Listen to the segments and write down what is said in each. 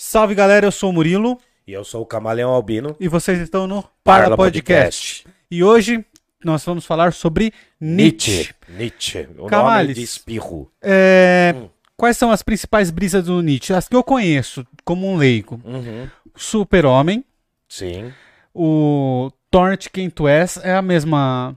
Salve galera, eu sou o Murilo E eu sou o Camaleão Albino. e vocês estão no Parla Podcast. E hoje nós vamos falar sobre Nietzsche. Nietzsche. O Camales. nome de espirro. É, Hum. Quais são as principais brisas do Nietzsche? As que eu conheço como um leigo. Uhum. Super-Homem, Sim. o Torrent Quem Tu És é a mesma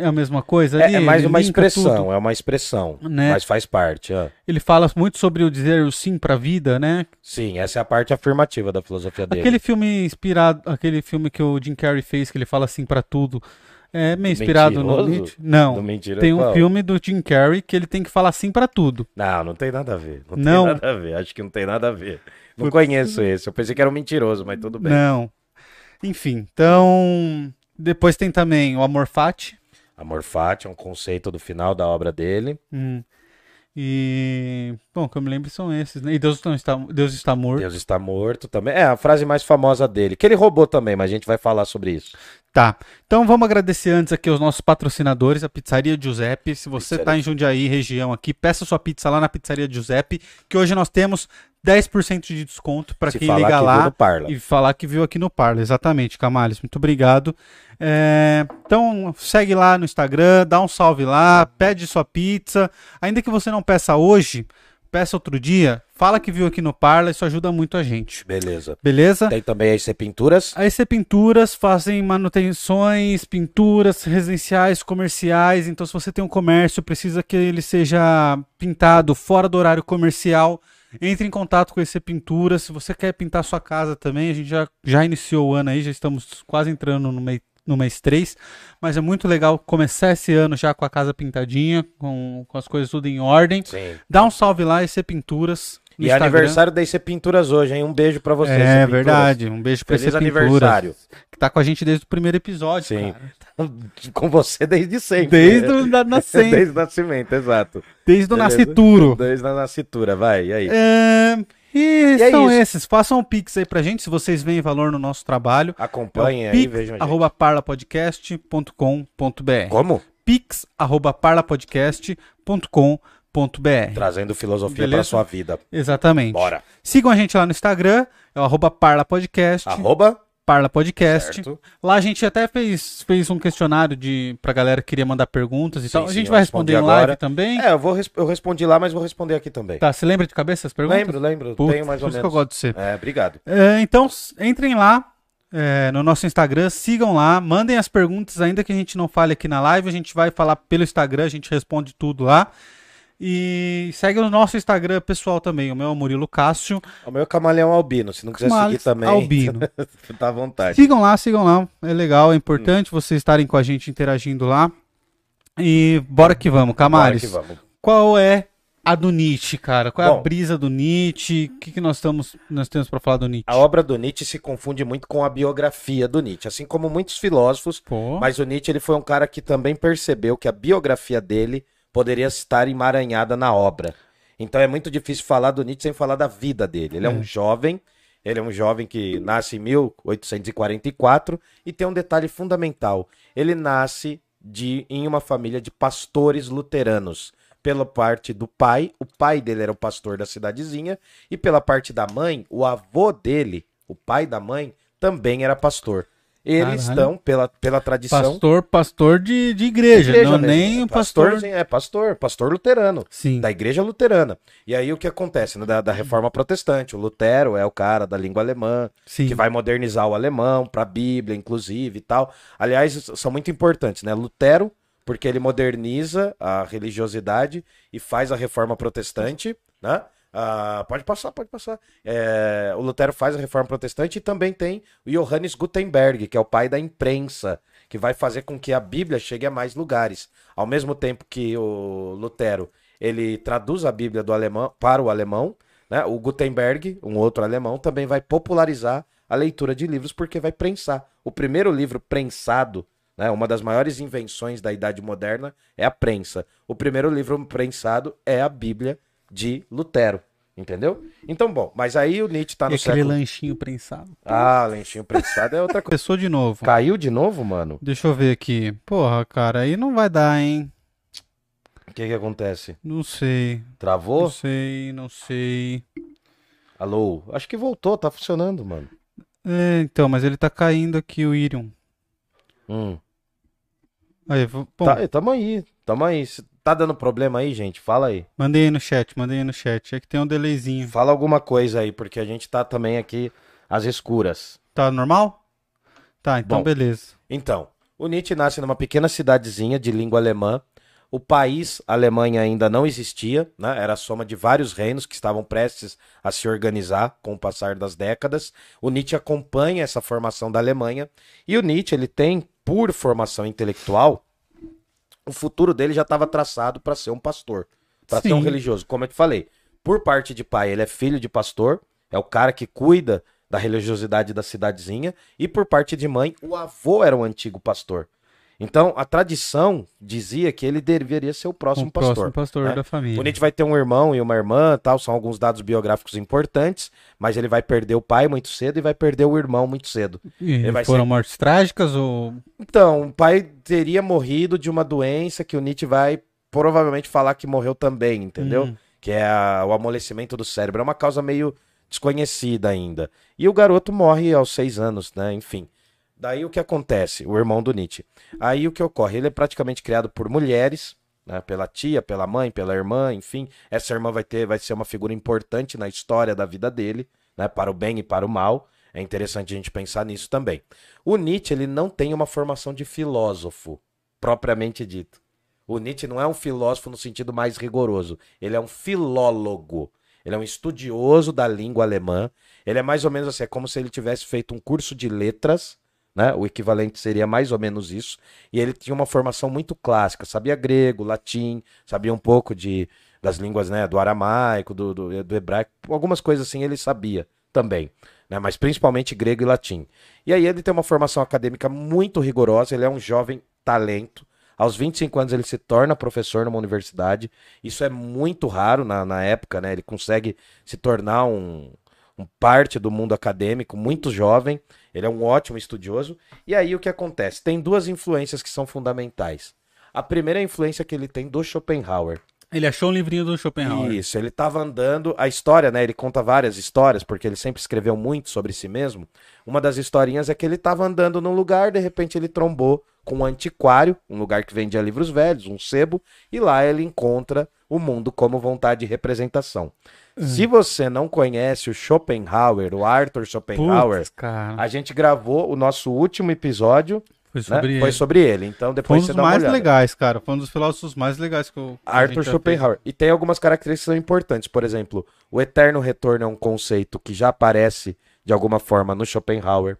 é a mesma coisa ali? É, é mais uma expressão, tudo, é uma expressão. Né? Mas faz parte. ó. Ele fala muito sobre o dizer o sim pra vida, né? Sim, essa é a parte afirmativa da filosofia dele. Aquele filme inspirado, aquele filme que o Jim Carrey fez, que ele fala assim pra tudo, é meio inspirado no Mentiroso? Nietzsche? Não. Do mentira Tem um qual? filme do Jim Carrey que ele tem que falar sim pra tudo. Não, não tem nada a ver. Não, Não. tem nada a ver. Acho que não tem nada a ver. Não conheço esse. Eu pensei que era um mentiroso, mas tudo bem. Não. Enfim, então depois tem também o Amor Fati. Amor fati é um conceito do final da obra dele. Hum. E bom, que eu me lembro são esses, né? E Deus não está, Deus está morto. Deus está morto também. É a frase mais famosa dele. Que ele roubou também, mas a gente vai falar sobre isso. Tá. Então vamos agradecer antes aqui aos nossos patrocinadores, a Pizzaria Giuseppe. Se você Pizzaria. tá em Jundiaí, região aqui, peça sua pizza lá na Pizzaria Giuseppe, que hoje nós temos 10% de desconto para quem ligar lá no Parla. e falar que viu aqui no Parla. Exatamente, Camales. Muito obrigado. É, Então segue lá no Instagram, dá um salve lá, pede sua pizza. Ainda que você não peça hoje, peça outro dia, fala que viu aqui no Parla, isso ajuda muito a gente. Beleza. Beleza? Tem também a IC Pinturas. A EC Pinturas fazem manutenções, pinturas residenciais, comerciais. Então, se você tem um comércio, precisa que ele seja pintado fora do horário comercial, entre em contato com a EC Pinturas. Se você quer pintar sua casa também, a gente já, já iniciou o ano aí, já estamos quase entrando no mês, no mês 3. Mas é muito legal começar esse ano já com a casa pintadinha, com, com as coisas tudo em ordem. Sim. Dá um salve lá, EC Pinturas. E é Instagram. aniversário da IC Pinturas hoje, hein? Um beijo pra você. IC É verdade. Um beijo pra Feliz Pinturas. aniversário. Que tá com a gente desde o primeiro episódio, Sim. cara. Com você desde sempre. Desde o da- nascente, Desde o nascimento, exato. desde o nascituro. Desde a nascitura, vai, e aí? É, e, é são isso. esses. Façam um pix aí pra gente, se vocês veem valor no nosso trabalho. Acompanhem É aí, pix, vejam arroba parlapodcast.com.br Como? pix, arroba parlapodcast.com.br Trazendo filosofia pra sua vida. Exatamente. Bora. Sigam a gente lá no Instagram, é o arroba parlapodcast, Arroba, parlapodcast. certo? Lá a gente até fez, fez um questionário de, pra galera que queria mandar perguntas e Sim, tal. A gente vai responder em live também. É, eu, vou, eu respondi lá, mas vou responder aqui também. Tá, você lembra de cabeça as perguntas? lembro, lembro. Putz, tenho mais por ou isso menos. que eu gosto de você. É, obrigado. É, então, entrem lá é, no nosso Instagram, sigam lá, mandem as perguntas, ainda que a gente não fale aqui na live, a gente vai falar pelo Instagram, a gente responde tudo lá. E segue o nosso Instagram pessoal também, o meu é o Murilo Cássio. O meu é Camaleão Albino, se não quiser Camales seguir também, Albino. tá à vontade. Sigam lá, sigam lá, é legal, é Hum. importante vocês estarem com a gente interagindo lá. E bora que vamos, Camares. Bora que vamos. Qual é a do Nietzsche, cara? Qual é a brisa do Nietzsche? O que, que nós, estamos, nós temos pra falar do Nietzsche? A obra do Nietzsche se confunde muito com a biografia do Nietzsche, assim como muitos filósofos, Pô, mas o Nietzsche ele foi um cara que também percebeu que a biografia dele poderia estar emaranhada na obra. Então é muito difícil falar do Nietzsche sem falar da vida dele. Ele é, É. um jovem, ele é um jovem que nasce em 1844 e tem um detalhe fundamental. Ele nasce de em uma família de pastores luteranos. Pela parte do pai, o pai dele era o pastor da cidadezinha, e pela parte da mãe, o avô dele, o pai da mãe, também era pastor. Eles Caralho. estão, pela, pela tradição, pastor, pastor de, de igreja, igreja não mesmo. nem o pastor. É pastor, pastor luterano. Sim. Da igreja luterana. E aí o que acontece? né, Da, da reforma protestante. O Lutero é o cara da língua alemã, Sim. que vai modernizar o alemão para a Bíblia, inclusive e tal. Aliás, são muito importantes, né? Lutero, porque ele moderniza a religiosidade e faz a reforma protestante, né? Ah, pode passar, pode passar. É, o Lutero faz a reforma protestante e também tem o Johannes Gutenberg, que é o pai da imprensa, que vai fazer com que a Bíblia chegue a mais lugares. Ao mesmo tempo que o Lutero ele traduz a Bíblia do alemão para o alemão, né? O Gutenberg, um outro alemão, também vai popularizar a leitura de livros porque vai prensar. O primeiro livro prensado, né? Uma das maiores invenções da Idade Moderna é a prensa. O primeiro livro prensado é a Bíblia de Lutero. Entendeu? Então, bom, mas aí o Nietzsche tá E no aquele século... lanchinho prensado. Ah, lenchinho prensado é outra coisa. Começou de novo. Caiu de novo, mano? Deixa eu ver aqui. Porra, cara, aí não vai dar, hein? O que que acontece? Não sei. Não Travou? sei, não sei. Alô? Acho que voltou, tá funcionando, mano. É, então, mas ele tá caindo aqui o Irium. Hum. Aí, bom, Tá, tamo aí, tamo aí. Tá dando problema aí, gente? Fala aí. mandei aí no chat, mandei aí no chat. É que tem um delayzinho. Fala alguma coisa aí, porque a gente tá também aqui às escuras. Tá normal? Tá, então Bom. beleza. Então, o Nietzsche nasce numa pequena cidadezinha de língua alemã. O país, Alemanha, ainda não existia, né? Era a soma de vários reinos que estavam prestes a se organizar com o passar das décadas. O Nietzsche acompanha essa formação da Alemanha e o Nietzsche ele tem, por formação intelectual, o futuro dele já estava traçado para ser um pastor, para ser um religioso. Como eu te falei, por parte de pai, ele é filho de pastor, é o cara que cuida da religiosidade da cidadezinha, e por parte de mãe, o avô era um antigo pastor. Então, a tradição dizia que ele deveria ser o próximo o pastor. próximo pastor né? da família. O Nietzsche vai ter um irmão e uma irmã, tal, são alguns dados biográficos importantes, mas ele vai perder o pai muito cedo e vai perder o irmão muito cedo. E foram ser- mortes trágicas ou. Então, o pai teria morrido de uma doença que o Nietzsche vai provavelmente falar que morreu também, entendeu? Hum. Que é a- o amolecimento do cérebro. É uma causa meio desconhecida ainda. E o garoto morre aos seis anos, né? Enfim. Daí o que acontece? O irmão do Nietzsche. Aí o que ocorre? Ele é praticamente criado por mulheres, né? Pela tia, pela mãe, pela irmã, enfim. Essa irmã vai ter, vai ser uma figura importante na história da vida dele, né? Para o bem e para o mal. É interessante a gente pensar nisso também. O Nietzsche ele não tem uma formação de filósofo, propriamente dito. O Nietzsche não é um filósofo no sentido mais rigoroso. Ele é um filólogo. Ele é um estudioso da língua alemã. Ele é mais ou menos assim, é como se ele tivesse feito um curso de letras, né? O equivalente seria mais ou menos isso. E ele tinha uma formação muito clássica, sabia grego, latim, sabia um pouco de das línguas, né, do aramaico, do, do, do hebraico, algumas coisas assim ele sabia também, né, mas principalmente grego e latim. E aí ele tem uma formação acadêmica muito rigorosa, ele é um jovem talento. Aos 25 anos ele se torna professor numa universidade. Isso é muito raro na, na época, né? Ele consegue se tornar um, um parte do mundo acadêmico muito jovem. Ele é um ótimo estudioso. E aí o que acontece? Tem duas influências que são fundamentais. A primeira é a influência que ele tem do Schopenhauer. Ele achou um livrinho do Schopenhauer. Isso, ele estava andando. A história, né? Ele conta várias histórias, porque ele sempre escreveu muito sobre si mesmo. Uma das historinhas é que ele estava andando num lugar, de repente ele trombou com um antiquário, um lugar que vendia livros velhos, um sebo, e lá ele encontra o mundo como vontade de representação. Se você não conhece o Schopenhauer, o Arthur Schopenhauer, Putz, a gente gravou o nosso último episódio, Foi né? sobre Foi ele. sobre ele. Então Foi um depois dos mais legais, cara. Foi um dos filósofos mais legais que eu. Arthur Schopenhauer. E tem algumas características importantes. Por exemplo, o eterno retorno é um conceito que já aparece de alguma forma no Schopenhauer.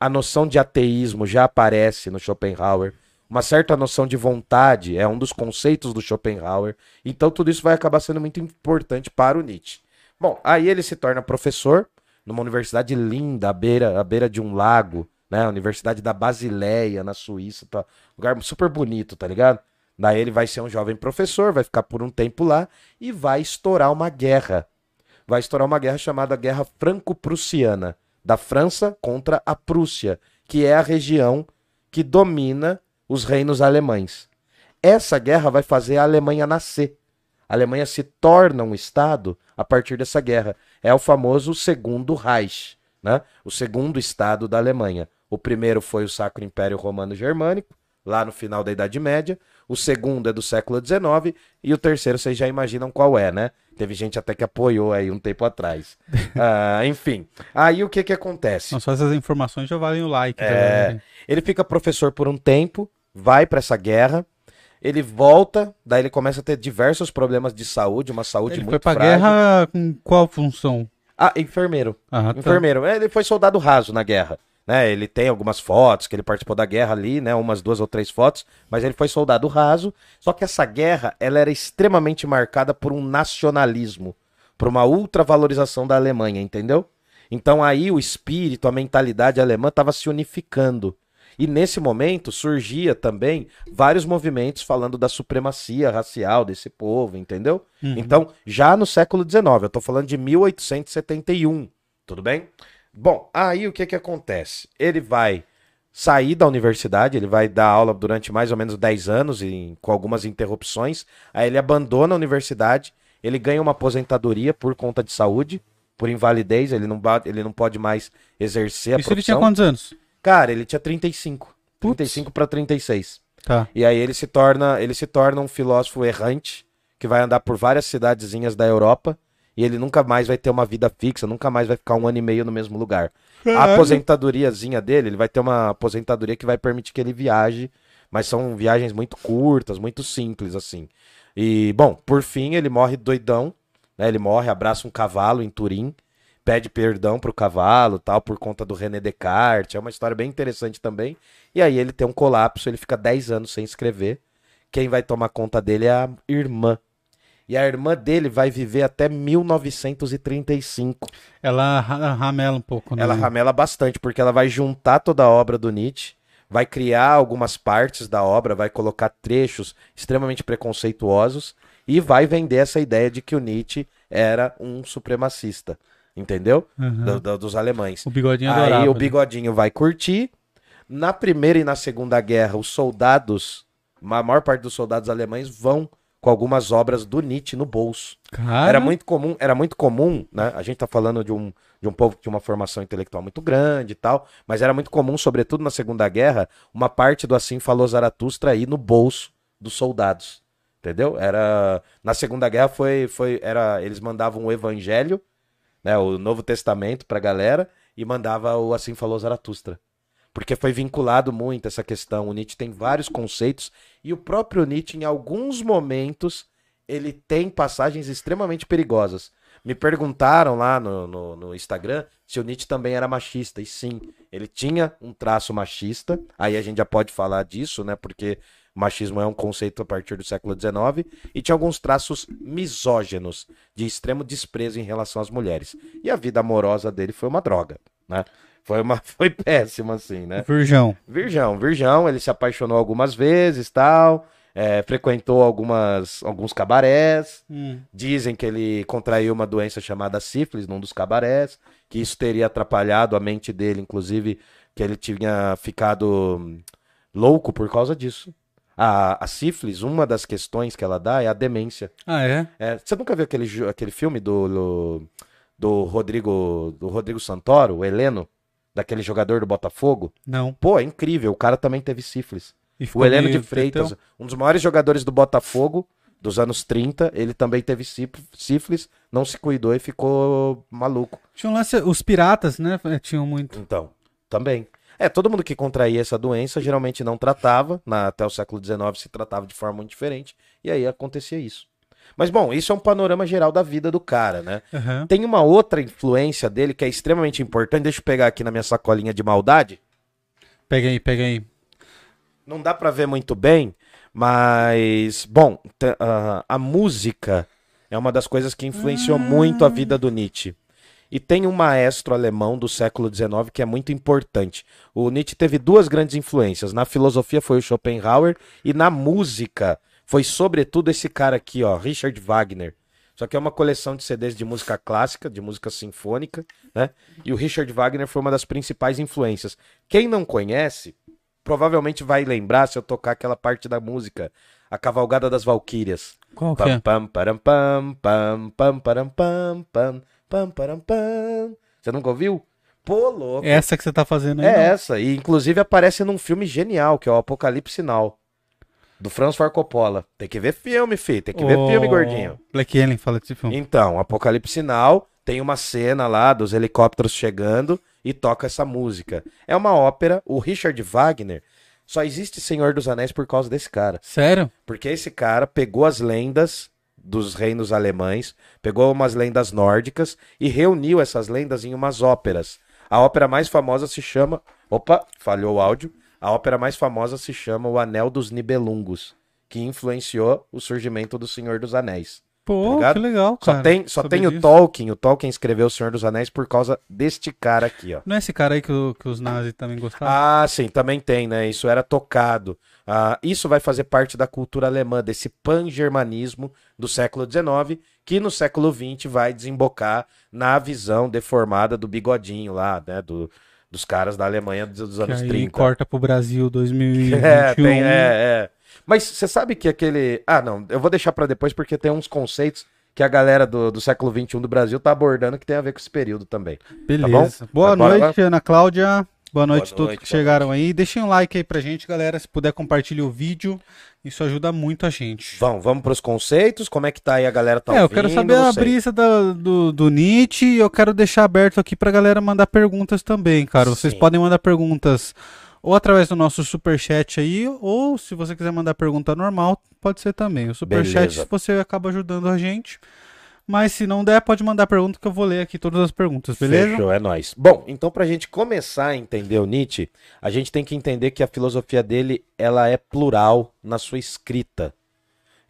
A noção de ateísmo já aparece no Schopenhauer. Uma certa noção de vontade é um dos conceitos do Schopenhauer. Então tudo isso vai acabar sendo muito importante para o Nietzsche. Bom, aí ele se torna professor numa universidade linda, à beira, à beira de um lago, né? Universidade da Basileia, na Suíça, tá? Lugar super bonito, tá ligado? Daí ele vai ser um jovem professor, vai ficar por um tempo lá e vai estourar uma guerra. Vai estourar uma guerra chamada Guerra Franco-Prussiana, da França contra a Prússia, que é a região que domina os reinos alemães. Essa guerra vai fazer a Alemanha nascer. A Alemanha se torna um estado a partir dessa guerra. É o famoso Segundo Reich, né? O segundo estado da Alemanha. O primeiro foi o Sacro Império Romano Germânico, lá no final da Idade Média. O segundo é do século XIX e o terceiro vocês já imaginam qual é, né? Teve gente até que apoiou aí um tempo atrás. Ah, enfim, aí o que que acontece? Não, só essas informações já valem o like. É, ele fica professor por um tempo, vai pra essa guerra, ele volta, daí ele começa a ter diversos problemas de saúde, uma saúde Ele foi muito pra frágil. guerra com qual função? Ah, enfermeiro. Ah, tá. Enfermeiro. É, Ele foi soldado raso na guerra. Né? Ele tem algumas fotos que ele participou da guerra ali, né? Umas duas ou três fotos, mas ele foi soldado raso. Só que essa guerra, ela era extremamente marcada por um nacionalismo, por uma ultravalorização da Alemanha, entendeu? Então aí o espírito, a mentalidade alemã estava se unificando. E nesse momento surgia também vários movimentos falando da supremacia racial desse povo, entendeu? Então, já no século XIX, eu tô falando de 1871, tudo bem? Bom, aí o que que acontece? Ele vai sair da universidade, ele vai dar aula durante mais ou menos 10 anos, em- com algumas interrupções, aí ele abandona a universidade, ele ganha uma aposentadoria por conta de saúde, por invalidez, ele não, ele não pode mais exercer a Isso ele profissão. tinha quantos anos? Cara, ele tinha 35. Putz. 35 para 36. Tá. E aí ele se torna, ele se torna um filósofo errante que vai andar por várias cidadezinhas da Europa e ele nunca mais vai ter uma vida fixa, nunca mais vai ficar um ano e meio no mesmo lugar. A aposentadoriazinha dele, ele vai ter uma aposentadoria que vai permitir que ele viaje, mas são viagens muito curtas, muito simples assim. E bom, por fim ele morre doidão, né? Ele morre, abraça um cavalo em Turim, pede perdão pro cavalo, tal, por conta do René Descartes. É uma história bem interessante também. E aí ele tem um colapso, ele fica 10 anos sem escrever. Quem vai tomar conta dele é a irmã. E a irmã dele vai viver até 1935. Ela ra- ramela um pouco, né? Ela ramela bastante, porque ela vai juntar toda a obra do Nietzsche, vai criar algumas partes da obra, vai colocar trechos extremamente preconceituosos e vai vender essa ideia de que o Nietzsche era um supremacista. Entendeu? Uhum. Do- do- dos alemães. O bigodinho Aí adorava. o né? bigodinho vai curtir. Na Primeira e na Segunda Guerra, os soldados, a maior parte dos soldados alemães vão com algumas obras do Nietzsche no bolso. Cara, Era muito comum, era muito comum, né? A gente tá falando de um, de um povo que tinha uma formação intelectual muito grande e tal, mas era muito comum, sobretudo na Segunda Guerra, uma parte do Assim Falou Zaratustra ir no bolso dos soldados. Entendeu? Era na Segunda Guerra foi foi era eles mandavam o evangelho, né, o Novo Testamento pra galera e mandava o Assim Falou Zaratustra. Porque foi vinculado muito essa questão. O Nietzsche tem vários conceitos e o próprio Nietzsche em alguns momentos ele tem passagens extremamente perigosas. Me perguntaram lá no, no, no Instagram se o Nietzsche também era machista. E sim, ele tinha um traço machista. Aí a gente já pode falar disso, né? Porque machismo é um conceito a partir do século XIX. E tinha alguns traços misóginos, de extremo desprezo em relação às mulheres. E a vida amorosa dele foi uma droga, né? Foi, uma, foi péssima, assim, né? Virgão. Virgão, Virgão, ele se apaixonou algumas vezes, tal, é, frequentou algumas, alguns cabarés, Hum. dizem que ele contraiu uma doença chamada sífilis num dos cabarés, que isso teria atrapalhado a mente dele, inclusive, que ele tinha ficado hum, louco por causa disso. A, a sífilis, uma das questões que ela dá é a demência. Ah, é? É, você nunca viu aquele, aquele filme do, do, do Rodrigo do Rodrigo Santoro, o Heleno, daquele jogador do Botafogo? Não. Pô, é incrível. O cara também teve sífilis. O Heleno de Freitas, um dos maiores jogadores do Botafogo dos anos 30, ele também teve síf- sífilis, não se cuidou e ficou maluco. Tinha um lance, os piratas, né? Tinham muito. Então, também. É, todo mundo que contraía essa doença geralmente não tratava, na- até o século XIX se tratava de forma muito diferente, e aí acontecia isso. Mas bom, isso é um panorama geral da vida do cara, né? Aham. Tem uma outra influência dele que é extremamente importante, deixa eu pegar aqui na minha sacolinha de maldade. Pega aí, pega aí. Não dá pra ver muito bem, mas bom, te- ah, a música é uma das coisas que influenciou muito a vida do Nietzsche. E tem um maestro alemão do século XIX que é muito importante. O Nietzsche teve duas grandes influências. Na filosofia foi o Schopenhauer e na música foi sobretudo esse cara aqui, ó, Richard Wagner. Só que é uma coleção de CDs de música clássica, de música sinfônica, né? E o Richard Wagner foi uma das principais influências. Quem não conhece, provavelmente vai lembrar se eu tocar aquela parte da música, a Cavalgada das Valquírias. Qual que Pam, é? pam, param, pam, pam, pam, param, pam, pam, pam, param, pam. Você nunca ouviu? Pô, louco. Essa que você tá fazendo aí? É não? essa, e inclusive aparece num filme genial, que é o Apocalipse Now, do Franz Ford Coppola. Tem que ver filme, fi, tem que ver O filme, gordinho. Black Alien fala desse filme. Então, Apocalipse Now tem uma cena lá dos helicópteros chegando e toca essa música. É uma ópera, o Richard Wagner só existe Senhor dos Anéis por causa desse cara. Sério? Porque esse cara pegou as lendas dos reinos alemães, pegou umas lendas nórdicas e reuniu essas lendas em umas óperas. A ópera mais famosa se chama. Opa, falhou o áudio. A ópera mais famosa se chama O Anel dos Nibelungos, que influenciou o surgimento do Senhor dos Anéis. Pô, Ligado? que legal, Só cara. tem, só tem o. Tolkien. O Tolkien escreveu O Senhor dos Anéis por causa deste cara aqui, ó. Não é esse cara aí que, o- que os nazis também gostavam? Ah, sim, também tem, né? Isso era tocado. Ah, isso vai fazer parte da cultura alemã, desse pan-germanismo do século XIX, que no século XX vai desembocar na visão deformada do bigodinho lá, né? Do, dos caras da Alemanha dos, dos que anos aí 30. corta pro Brasil 2021. É, tem, é, é. Mas você sabe que aquele. Ah, não, eu vou deixar pra depois porque tem uns conceitos que a galera do, do século XXI do Brasil tá abordando que tem a ver com esse período também. Beleza. Boa Agora- noite, Ana Cláudia. Boa noite a todos noite, que chegaram aí. Deixem um like aí pra gente, galera. Se puder, compartilhe o vídeo. Isso ajuda muito a gente. Vamos, vamos pros conceitos? Como é que tá aí a galera tá é, eu ouvindo? quero saber a sei. brisa da- do, do Nietzsche e eu quero deixar aberto aqui pra galera mandar perguntas também, cara. Vocês Sim. podem mandar perguntas ou através do nosso superchat aí, ou se você quiser mandar pergunta normal, pode ser também. O superchat você acaba ajudando a gente. Mas se não der, pode mandar pergunta que eu vou ler aqui todas as perguntas, beleza? Fechou, é nóis. Bom, então pra gente começar a entender o Nietzsche, a gente tem que entender que a filosofia dele, ela é plural na sua escrita.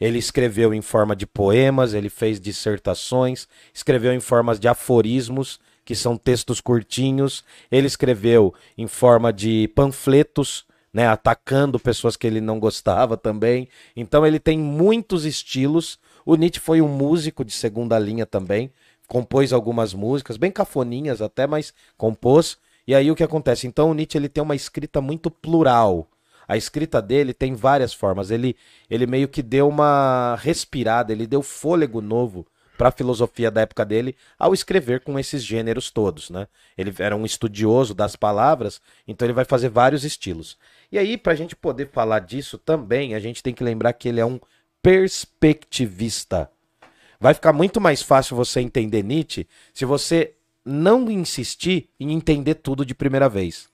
Ele escreveu em forma de poemas, ele fez dissertações, escreveu em formas de aforismos, que são textos curtinhos, ele escreveu em forma de panfletos, né, atacando pessoas que ele não gostava também. Então ele tem muitos estilos. O Nietzsche foi um músico de segunda linha também, compôs algumas músicas, bem cafoninhas até, mas compôs. E aí o que acontece? Então o Nietzsche ele tem uma escrita muito plural. A escrita dele tem várias formas. Ele, ele meio que deu uma respirada, ele deu fôlego novo para a filosofia da época dele ao escrever com esses gêneros todos, né? Ele era um estudioso das palavras, então ele vai fazer vários estilos. E aí, para a gente poder falar disso também, a gente tem que lembrar que ele é um perspectivista. Vai ficar muito mais fácil você entender Nietzsche se você não insistir em entender tudo de primeira vez.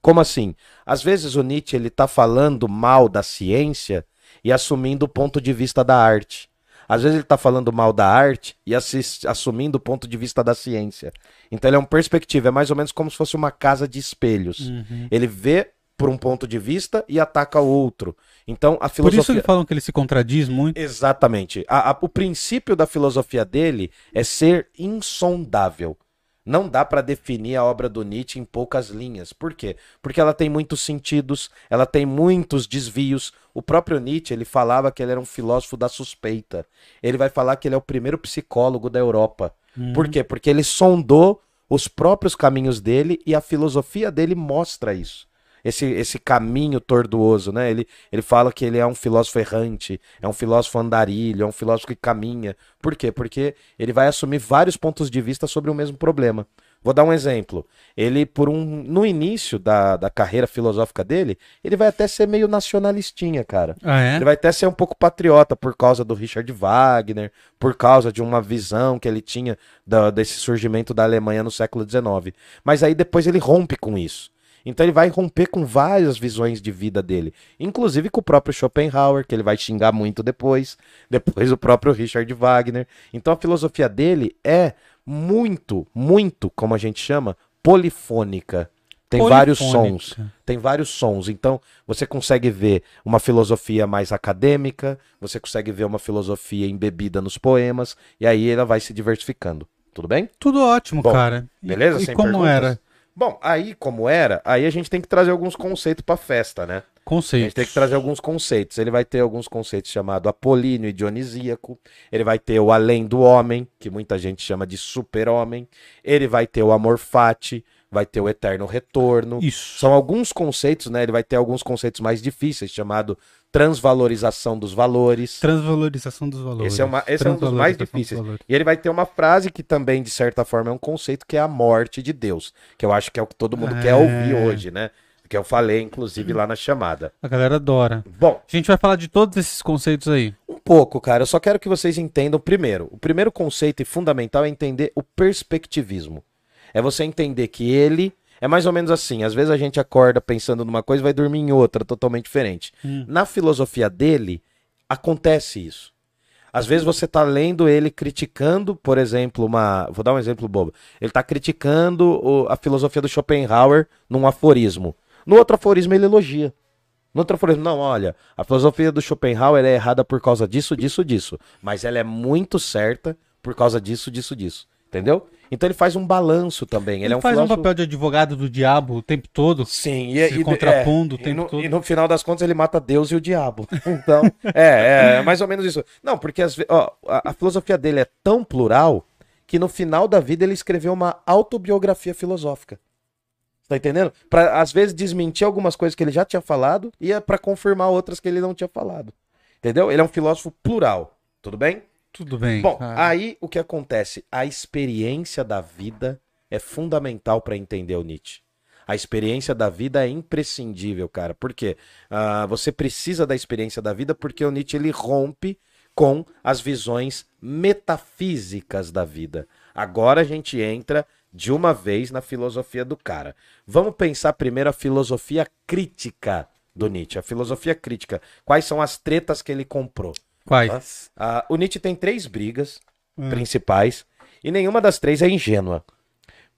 Como assim? Às vezes o Nietzsche ele tá falando mal da ciência e assumindo o ponto de vista da arte. Às vezes ele está falando mal da arte e assumindo o ponto de vista da ciência. Então ele é um perspectiva, é mais ou menos como se fosse uma casa de espelhos. Uhum. Ele vê por um ponto de vista e ataca o outro. Então a Por filosofia isso que falam que ele se contradiz muito. Exatamente. A- a- o princípio da filosofia dele é ser insondável. Não dá para definir a obra do Nietzsche em poucas linhas. Por quê? Porque ela tem muitos sentidos, ela tem muitos desvios. O próprio Nietzsche, ele falava que ele era um filósofo da suspeita. Ele vai falar que ele é o primeiro psicólogo da Europa. Por quê? Porque ele sondou os próprios caminhos dele e a filosofia dele mostra isso esse, esse caminho tortuoso, né? Ele, ele fala que ele é um filósofo errante, é um filósofo andarilho, é um filósofo que caminha. Por quê? Porque ele vai assumir vários pontos de vista sobre o mesmo problema. Vou dar um exemplo. Ele, por um. No início da, da carreira filosófica dele, ele vai até ser meio nacionalistinha, cara. Ah, é? Ele vai até ser um pouco patriota por causa do Richard Wagner, por causa de uma visão que ele tinha da- desse surgimento da Alemanha no século XIX. Mas aí depois ele rompe com isso. Então ele vai romper com várias visões de vida dele, inclusive com o próprio Schopenhauer, que ele vai xingar muito depois, depois o próprio Richard Wagner. Então a filosofia dele é muito, muito, como a gente chama, polifônica. Tem vários Polifônica. sons tem vários sons. Então, você consegue ver uma filosofia mais acadêmica, você consegue ver uma filosofia embebida nos poemas, e aí ela vai se diversificando. Tudo bem? Tudo ótimo, Bom, cara. E- Beleza? E, Sem como perguntas? era? Bom, aí como era, aí a gente tem que trazer alguns conceitos pra festa, né? A Conceito. gente tem que trazer alguns conceitos. Ele vai ter alguns conceitos chamados apolíneo e dionisíaco. Ele vai ter o além do homem, que muita gente chama de super-homem. Ele vai ter o amor fati, vai ter o eterno retorno. Isso. São alguns conceitos, né? Ele vai ter alguns conceitos mais difíceis, chamado transvalorização dos valores. Transvalorização dos valores. Esse é, uma, esse é um dos mais dos difíceis. E ele vai ter uma frase que também, de certa forma, é um conceito, que é a morte de Deus. Que eu acho que é o que todo mundo É. quer ouvir hoje, né? Que eu falei, inclusive, lá na chamada. A galera adora. Bom, A gente vai falar de todos esses conceitos aí. um pouco, cara. Eu só quero que vocês entendam primeiro. O primeiro conceito e fundamental é entender o perspectivismo. É você entender que ele é mais ou menos assim. Às vezes a gente acorda pensando numa coisa e vai dormir em outra, totalmente diferente. Hum. Na filosofia dele, acontece isso. Às vezes você tá lendo ele criticando, por exemplo, uma. Vou dar um exemplo bobo. Ele tá criticando o- a filosofia do Schopenhauer num aforismo. No outro aforismo ele elogia. No outro aforismo, não, olha, a filosofia do Schopenhauer é errada por causa disso, disso, disso. Mas ela é muito certa por causa disso, disso, disso. Entendeu? Então ele faz um balanço também. Ele, Ele, é um faz filósofo... um papel de advogado do diabo o tempo todo. Sim, e, se e- contrapondo o e tempo no, todo. e no final das contas ele mata Deus e o diabo. Então, é, é mais ou menos isso. Não, porque ve- ó, a, a filosofia dele é tão plural que no final da vida ele escreveu uma autobiografia filosófica. Tá entendendo? Pra, às vezes, desmentir algumas coisas que ele já tinha falado e é pra confirmar outras que ele não tinha falado. Entendeu? Ele é um filósofo plural. Tudo bem? Tudo bem. Bom, cara. aí o que acontece? A experiência da vida é fundamental para entender o Nietzsche. A experiência da vida é imprescindível, cara. Por quê? Ah, você precisa da experiência da vida porque o Nietzsche ele rompe com as visões metafísicas da vida. Agora a gente entra de uma vez na filosofia do cara. Vamos pensar primeiro a filosofia crítica do Nietzsche. A filosofia crítica. Quais são as tretas que ele comprou? Quais? Ah, o Nietzsche tem três brigas Hum. principais e nenhuma das três é ingênua.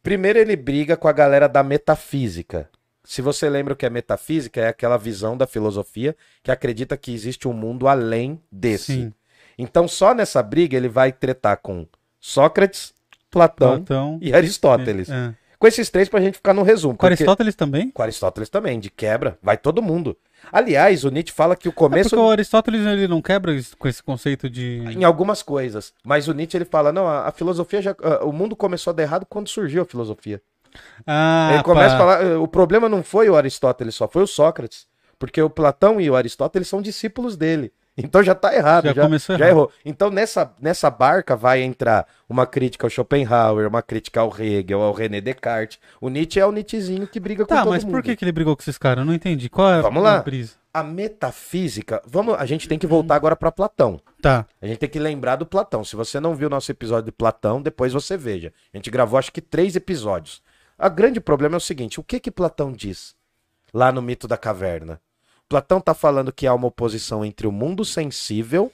Primeiro, ele briga com a galera da metafísica. Se você lembra o que é metafísica, é aquela visão da filosofia que acredita que existe um mundo além desse. Sim. Então, só nessa briga, ele vai tretar com Sócrates, Platão Platão. e Aristóteles. É. Com esses três, pra gente ficar no resumo. Com Aristóteles também? Com Aristóteles também, de quebra, vai todo mundo. Aliás, o Nietzsche fala que o É começo. porque o Aristóteles ele não quebra com esse conceito de. em algumas coisas. Mas o Nietzsche ele fala: não, a, a filosofia já. a- o mundo começou a dar errado quando surgiu a filosofia. Ah, ele começa pá. a falar: o problema não foi o Aristóteles só, foi o Sócrates. Porque o Platão e o Aristóteles são discípulos dele. Então já tá errado, Já já, começou já errado. errou. Então nessa, nessa barca vai entrar uma crítica ao Schopenhauer, uma crítica ao Hegel, ao René Descartes. O Nietzsche é o Nietzschezinho que briga com Tá, todo mas mundo. por que, que ele brigou com esses caras? Eu não entendi. Qual é Vamos a lá. brisa? A metafísica, vamos, a gente tem que voltar agora para Platão. Tá. A gente tem que lembrar do Platão. Se você não viu nosso episódio de Platão, depois você veja. A gente gravou acho que três episódios. O grande problema é o seguinte: o que que Platão diz lá no mito da caverna? Platão está falando que há uma oposição entre o mundo sensível,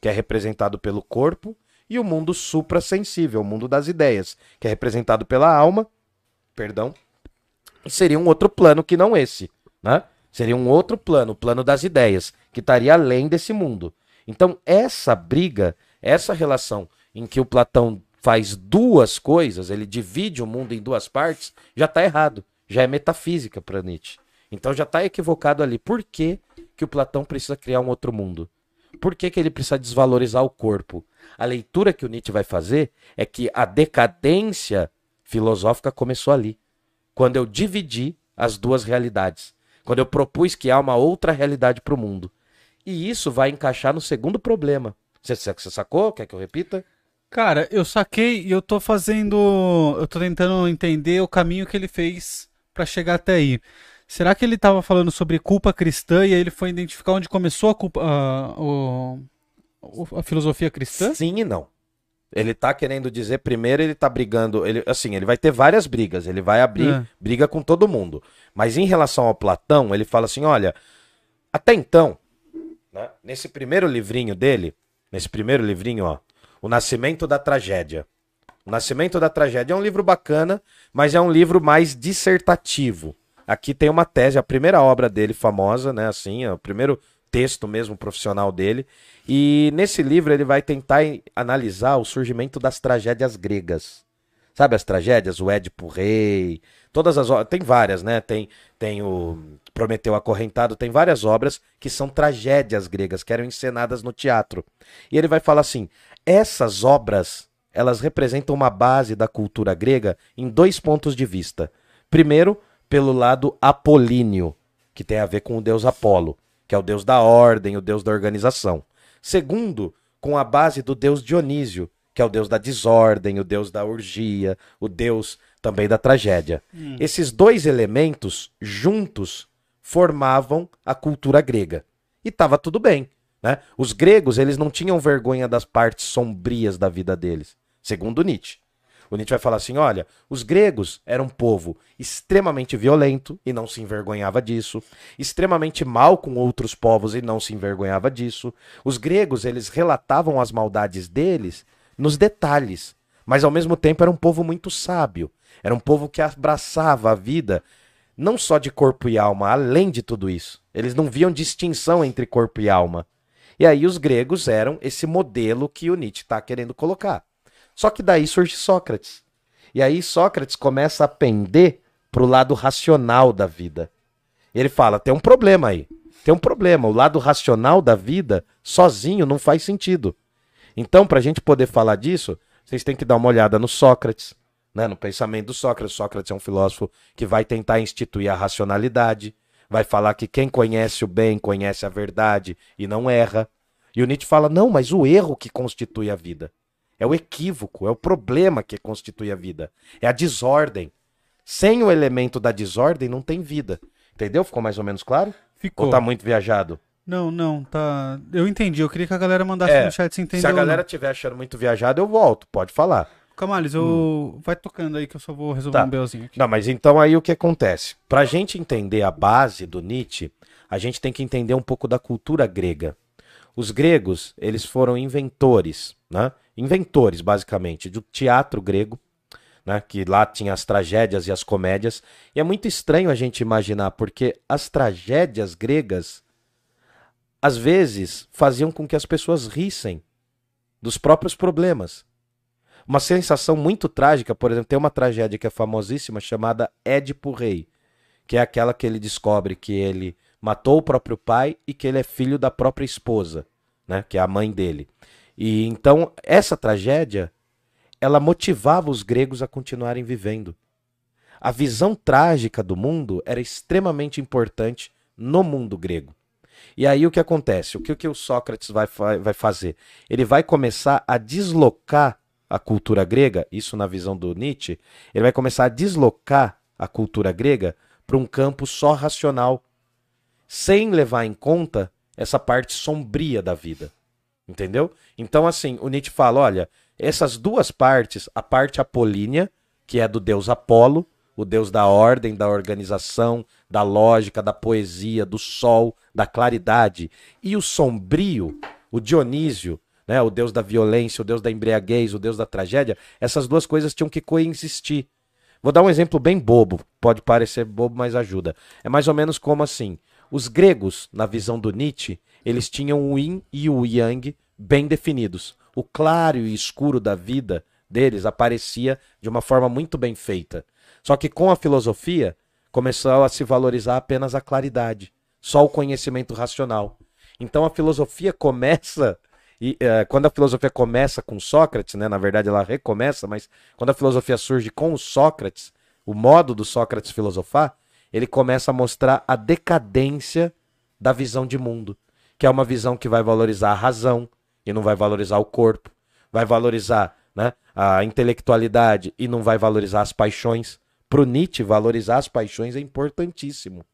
que é representado pelo corpo, e o mundo suprassensível, o mundo das ideias, que é representado pela alma. Perdão. Seria um outro plano que não esse, né? Seria um outro plano, o plano das ideias, que estaria além desse mundo. Então, essa briga, essa relação em que o Platão faz duas coisas, ele divide o mundo em duas partes, já está errado. Já é metafísica para Nietzsche. Então já está equivocado ali. Por que, que o Platão precisa criar um outro mundo? Por que, que ele precisa desvalorizar o corpo? A leitura que o Nietzsche vai fazer é que a decadência filosófica começou ali. Quando eu dividi as duas realidades. Quando eu propus que há uma outra realidade para o mundo. E isso vai encaixar no segundo problema. Você, você sacou? Quer que eu repita? Cara, eu saquei e eu tô fazendo. Eu tô tentando entender o caminho que ele fez pra chegar até aí. Será que ele tava falando sobre culpa cristã e aí ele foi identificar onde começou a culpa. a- o- a filosofia cristã? Sim e não. Ele tá querendo dizer, primeiro ele tá brigando, ele, assim, ele vai ter várias brigas, ele vai abrir É. briga com todo mundo. Mas em relação ao Platão, ele fala assim, olha, até então, né, nesse primeiro livrinho dele, nesse primeiro livrinho, ó, O Nascimento da Tragédia. O Nascimento da Tragédia é um livro bacana, mas é um livro mais dissertativo. Aqui tem uma tese, a primeira obra dele famosa, né, assim, é o primeiro texto mesmo profissional dele. E nesse livro ele vai tentar analisar o surgimento das tragédias gregas. Sabe as tragédias? O Édipo Rei, todas as obras, tem várias, né? Tem, tem o Prometeu Acorrentado, tem várias obras que são tragédias gregas, que eram encenadas no teatro. E ele vai falar assim: essas obras, elas representam uma base da cultura grega em dois pontos de vista. Primeiro, pelo lado apolíneo, que tem a ver com o deus Apolo, que é o deus da ordem, o deus da organização. Segundo, com a base do deus Dionísio, que é o deus da desordem, o deus da orgia, o deus também da tragédia. Esses dois elementos juntos formavam a cultura grega. E estava tudo bem. Né? Os gregos eles não tinham vergonha das partes sombrias da vida deles, segundo Nietzsche. O Nietzsche vai falar assim: olha, os gregos eram um povo extremamente violento e não se envergonhava disso, extremamente mal com outros povos e não se envergonhava disso. Os gregos eles relatavam as maldades deles nos detalhes, mas ao mesmo tempo era um povo muito sábio. Era um povo que abraçava a vida não só de corpo e alma, além de tudo isso. Eles não viam distinção entre corpo e alma. E aí os gregos eram esse modelo que o Nietzsche está querendo colocar. Só que daí surge Sócrates. E aí Sócrates começa a pender para o lado racional da vida. Ele fala: tem um problema aí. Tem um problema. O lado racional da vida, sozinho, não faz sentido. Então, para a gente poder falar disso, vocês têm que dar uma olhada no Sócrates, né, no pensamento do Sócrates. Sócrates é um filósofo que vai tentar instituir a racionalidade, vai falar que quem conhece o bem conhece a verdade e não erra. E o Nietzsche fala: não, mas o erro que constitui a vida. É o equívoco, é o problema que constitui a vida. É a desordem. Sem o elemento da desordem, não tem vida. Entendeu? Ficou mais ou menos claro? Ficou. Ou tá muito viajado? Não, não, tá. Eu entendi. Eu queria que a galera mandasse É, no chat se entendeu. Se a galera estiver achando muito viajado, eu volto. Pode falar. Camales, eu... vai tocando aí que eu só vou resolver Tá. um belzinho aqui. Não, mas então aí o que acontece? Pra gente entender a base do Nietzsche, a gente tem que entender um pouco da cultura grega. Os gregos, eles foram inventores, né? Inventores, basicamente, do teatro grego, né? Que lá tinha as tragédias e as comédias. E é muito estranho a gente imaginar, porque as tragédias gregas, às vezes, faziam com que as pessoas rissem dos próprios problemas. Uma sensação muito trágica, por exemplo, tem uma tragédia que é famosíssima chamada Édipo Rei, que é aquela que ele descobre que ele matou o próprio pai e que ele é filho da própria esposa, né, que é a mãe dele. E então essa tragédia, ela motivava os gregos a continuarem vivendo. A visão trágica do mundo era extremamente importante no mundo grego. E aí o que acontece? O que, o que o Sócrates vai, vai fazer? Ele vai começar a deslocar a cultura grega, isso na visão do Nietzsche, ele vai começar a deslocar a cultura grega para um campo só racional, sem levar em conta essa parte sombria da vida. Entendeu? Então, assim, o Nietzsche fala: olha, essas duas partes, a parte apolínea, que é do deus Apolo, o deus da ordem, da organização, da lógica, da poesia, do sol, da claridade, e o sombrio, o Dionísio, né, o deus da violência, o deus da embriaguez, o deus da tragédia, essas duas coisas tinham que coexistir. Vou dar um exemplo bem bobo, pode parecer bobo, mas ajuda. É mais ou menos como assim: os gregos, na visão do Nietzsche, eles tinham o yin e o yang bem definidos. O claro e escuro da vida deles aparecia de uma forma muito bem feita. Só que com a filosofia começou a se valorizar apenas a claridade, só o conhecimento racional. Então a filosofia começa e eh, quando a filosofia começa com Sócrates, né, na verdade ela recomeça, mas quando a filosofia surge com Sócrates, o modo do Sócrates filosofar, ele começa a mostrar a decadência da visão de mundo, que é uma visão que vai valorizar a razão e não vai valorizar o corpo, vai valorizar né, a intelectualidade e não vai valorizar as paixões. Pro Nietzsche, valorizar as paixões é importantíssimo.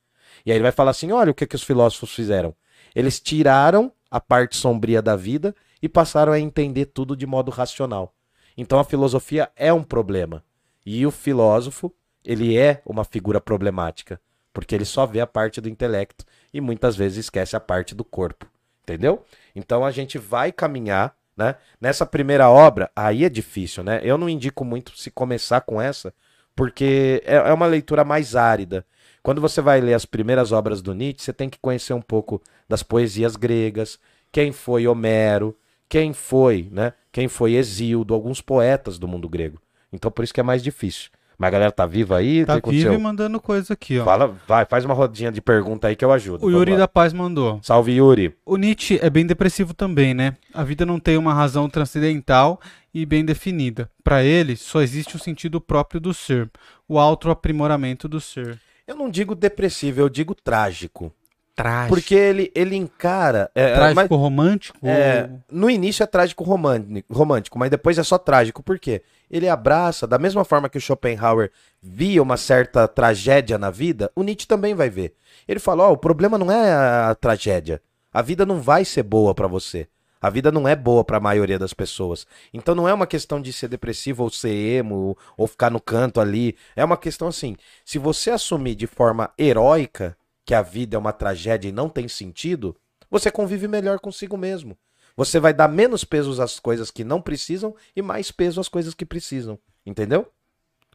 E aí ele vai falar assim: olha o que, que os filósofos fizeram. Eles tiraram a parte sombria da vida e passaram a entender tudo de modo racional. Então a filosofia é um problema. E o filósofo, ele é uma figura problemática, porque ele só vê a parte do intelecto e muitas vezes esquece a parte do corpo. Entendeu? Então a gente vai caminhar, né? Nessa primeira obra, aí é difícil, né? Eu não indico muito se começar com essa, porque é é uma leitura mais árida. Quando você vai ler as primeiras obras do Nietzsche, você tem que conhecer um pouco das poesias gregas, quem foi Homero, quem foi, né? Quem foi Exildo, alguns poetas do mundo grego. Então por isso que é mais difícil. Mas a galera tá viva aí? Tá aconteceu? e mandando coisa aqui, ó. Fala, vai, faz uma rodinha de pergunta aí que eu ajudo. O Yuri lá. da Paz mandou. Salve, Yuri. O Nietzsche é bem depressivo também, né? A vida não tem uma razão transcendental e bem definida. Para ele, só existe um sentido próprio do ser, o autoaprimoramento do ser. Eu não digo depressivo, eu digo trágico. Trágico. Porque ele, ele encara. é, é, Trágico mas- romântico? É, no início é trágico romântico, romântico, mas depois é só trágico. Por quê? Ele abraça, da mesma forma que o Schopenhauer via uma certa tragédia na vida, o Nietzsche também vai ver. Ele fala: Ó, o problema não é a, a tragédia. A vida não vai ser boa pra você. A vida não é boa pra maioria das pessoas. Então não é uma questão de ser depressivo ou ser emo ou ficar no canto ali. É uma questão assim: se você assumir de forma heróica que a vida é uma tragédia e não tem sentido, você convive melhor consigo mesmo. Você vai dar menos peso às coisas que não precisam e mais peso às coisas que precisam. Entendeu?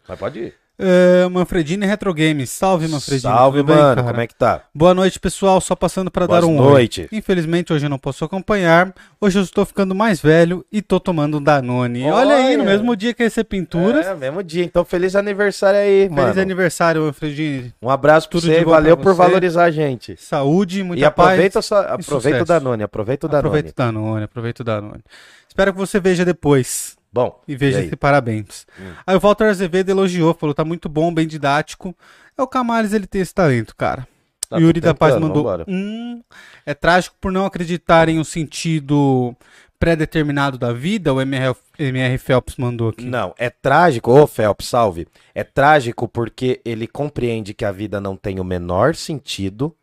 Mas pode ir. É, Manfredini Retro Games. Salve, Manfredini. Salve, Tudo bem, mano. cara? Como é que tá? Boa noite, pessoal. Só passando para dar um noite. oi. Infelizmente, hoje eu não posso acompanhar. Hoje eu estou ficando mais velho e tô tomando um Danone. Olha, aí, no Olha. mesmo dia que ia ser pinturas. É, mesmo dia. Então, feliz aniversário aí, Feliz mano. aniversário, Manfredini. Um abraço pra Tudo de você valeu pra por você. valorizar a gente. Saúde, muita e aproveita, paz. só, aproveita o. Danone, aproveita o Danone. Aproveita o Danone, aproveita o Danone. Espero que você veja depois. Bom, E veja esse parabéns. Hum. Aí o Walter Azevedo elogiou, falou, tá muito bom, bem didático. É o Camales, ele tem esse talento, cara. Tô Yuri da Paz mandou. Hum, é trágico por não acreditar em um sentido pré-determinado da vida, o MR, MR Phelps mandou aqui. Não, é trágico, ô Phelps, salve. É trágico porque ele compreende que a vida não tem o menor sentido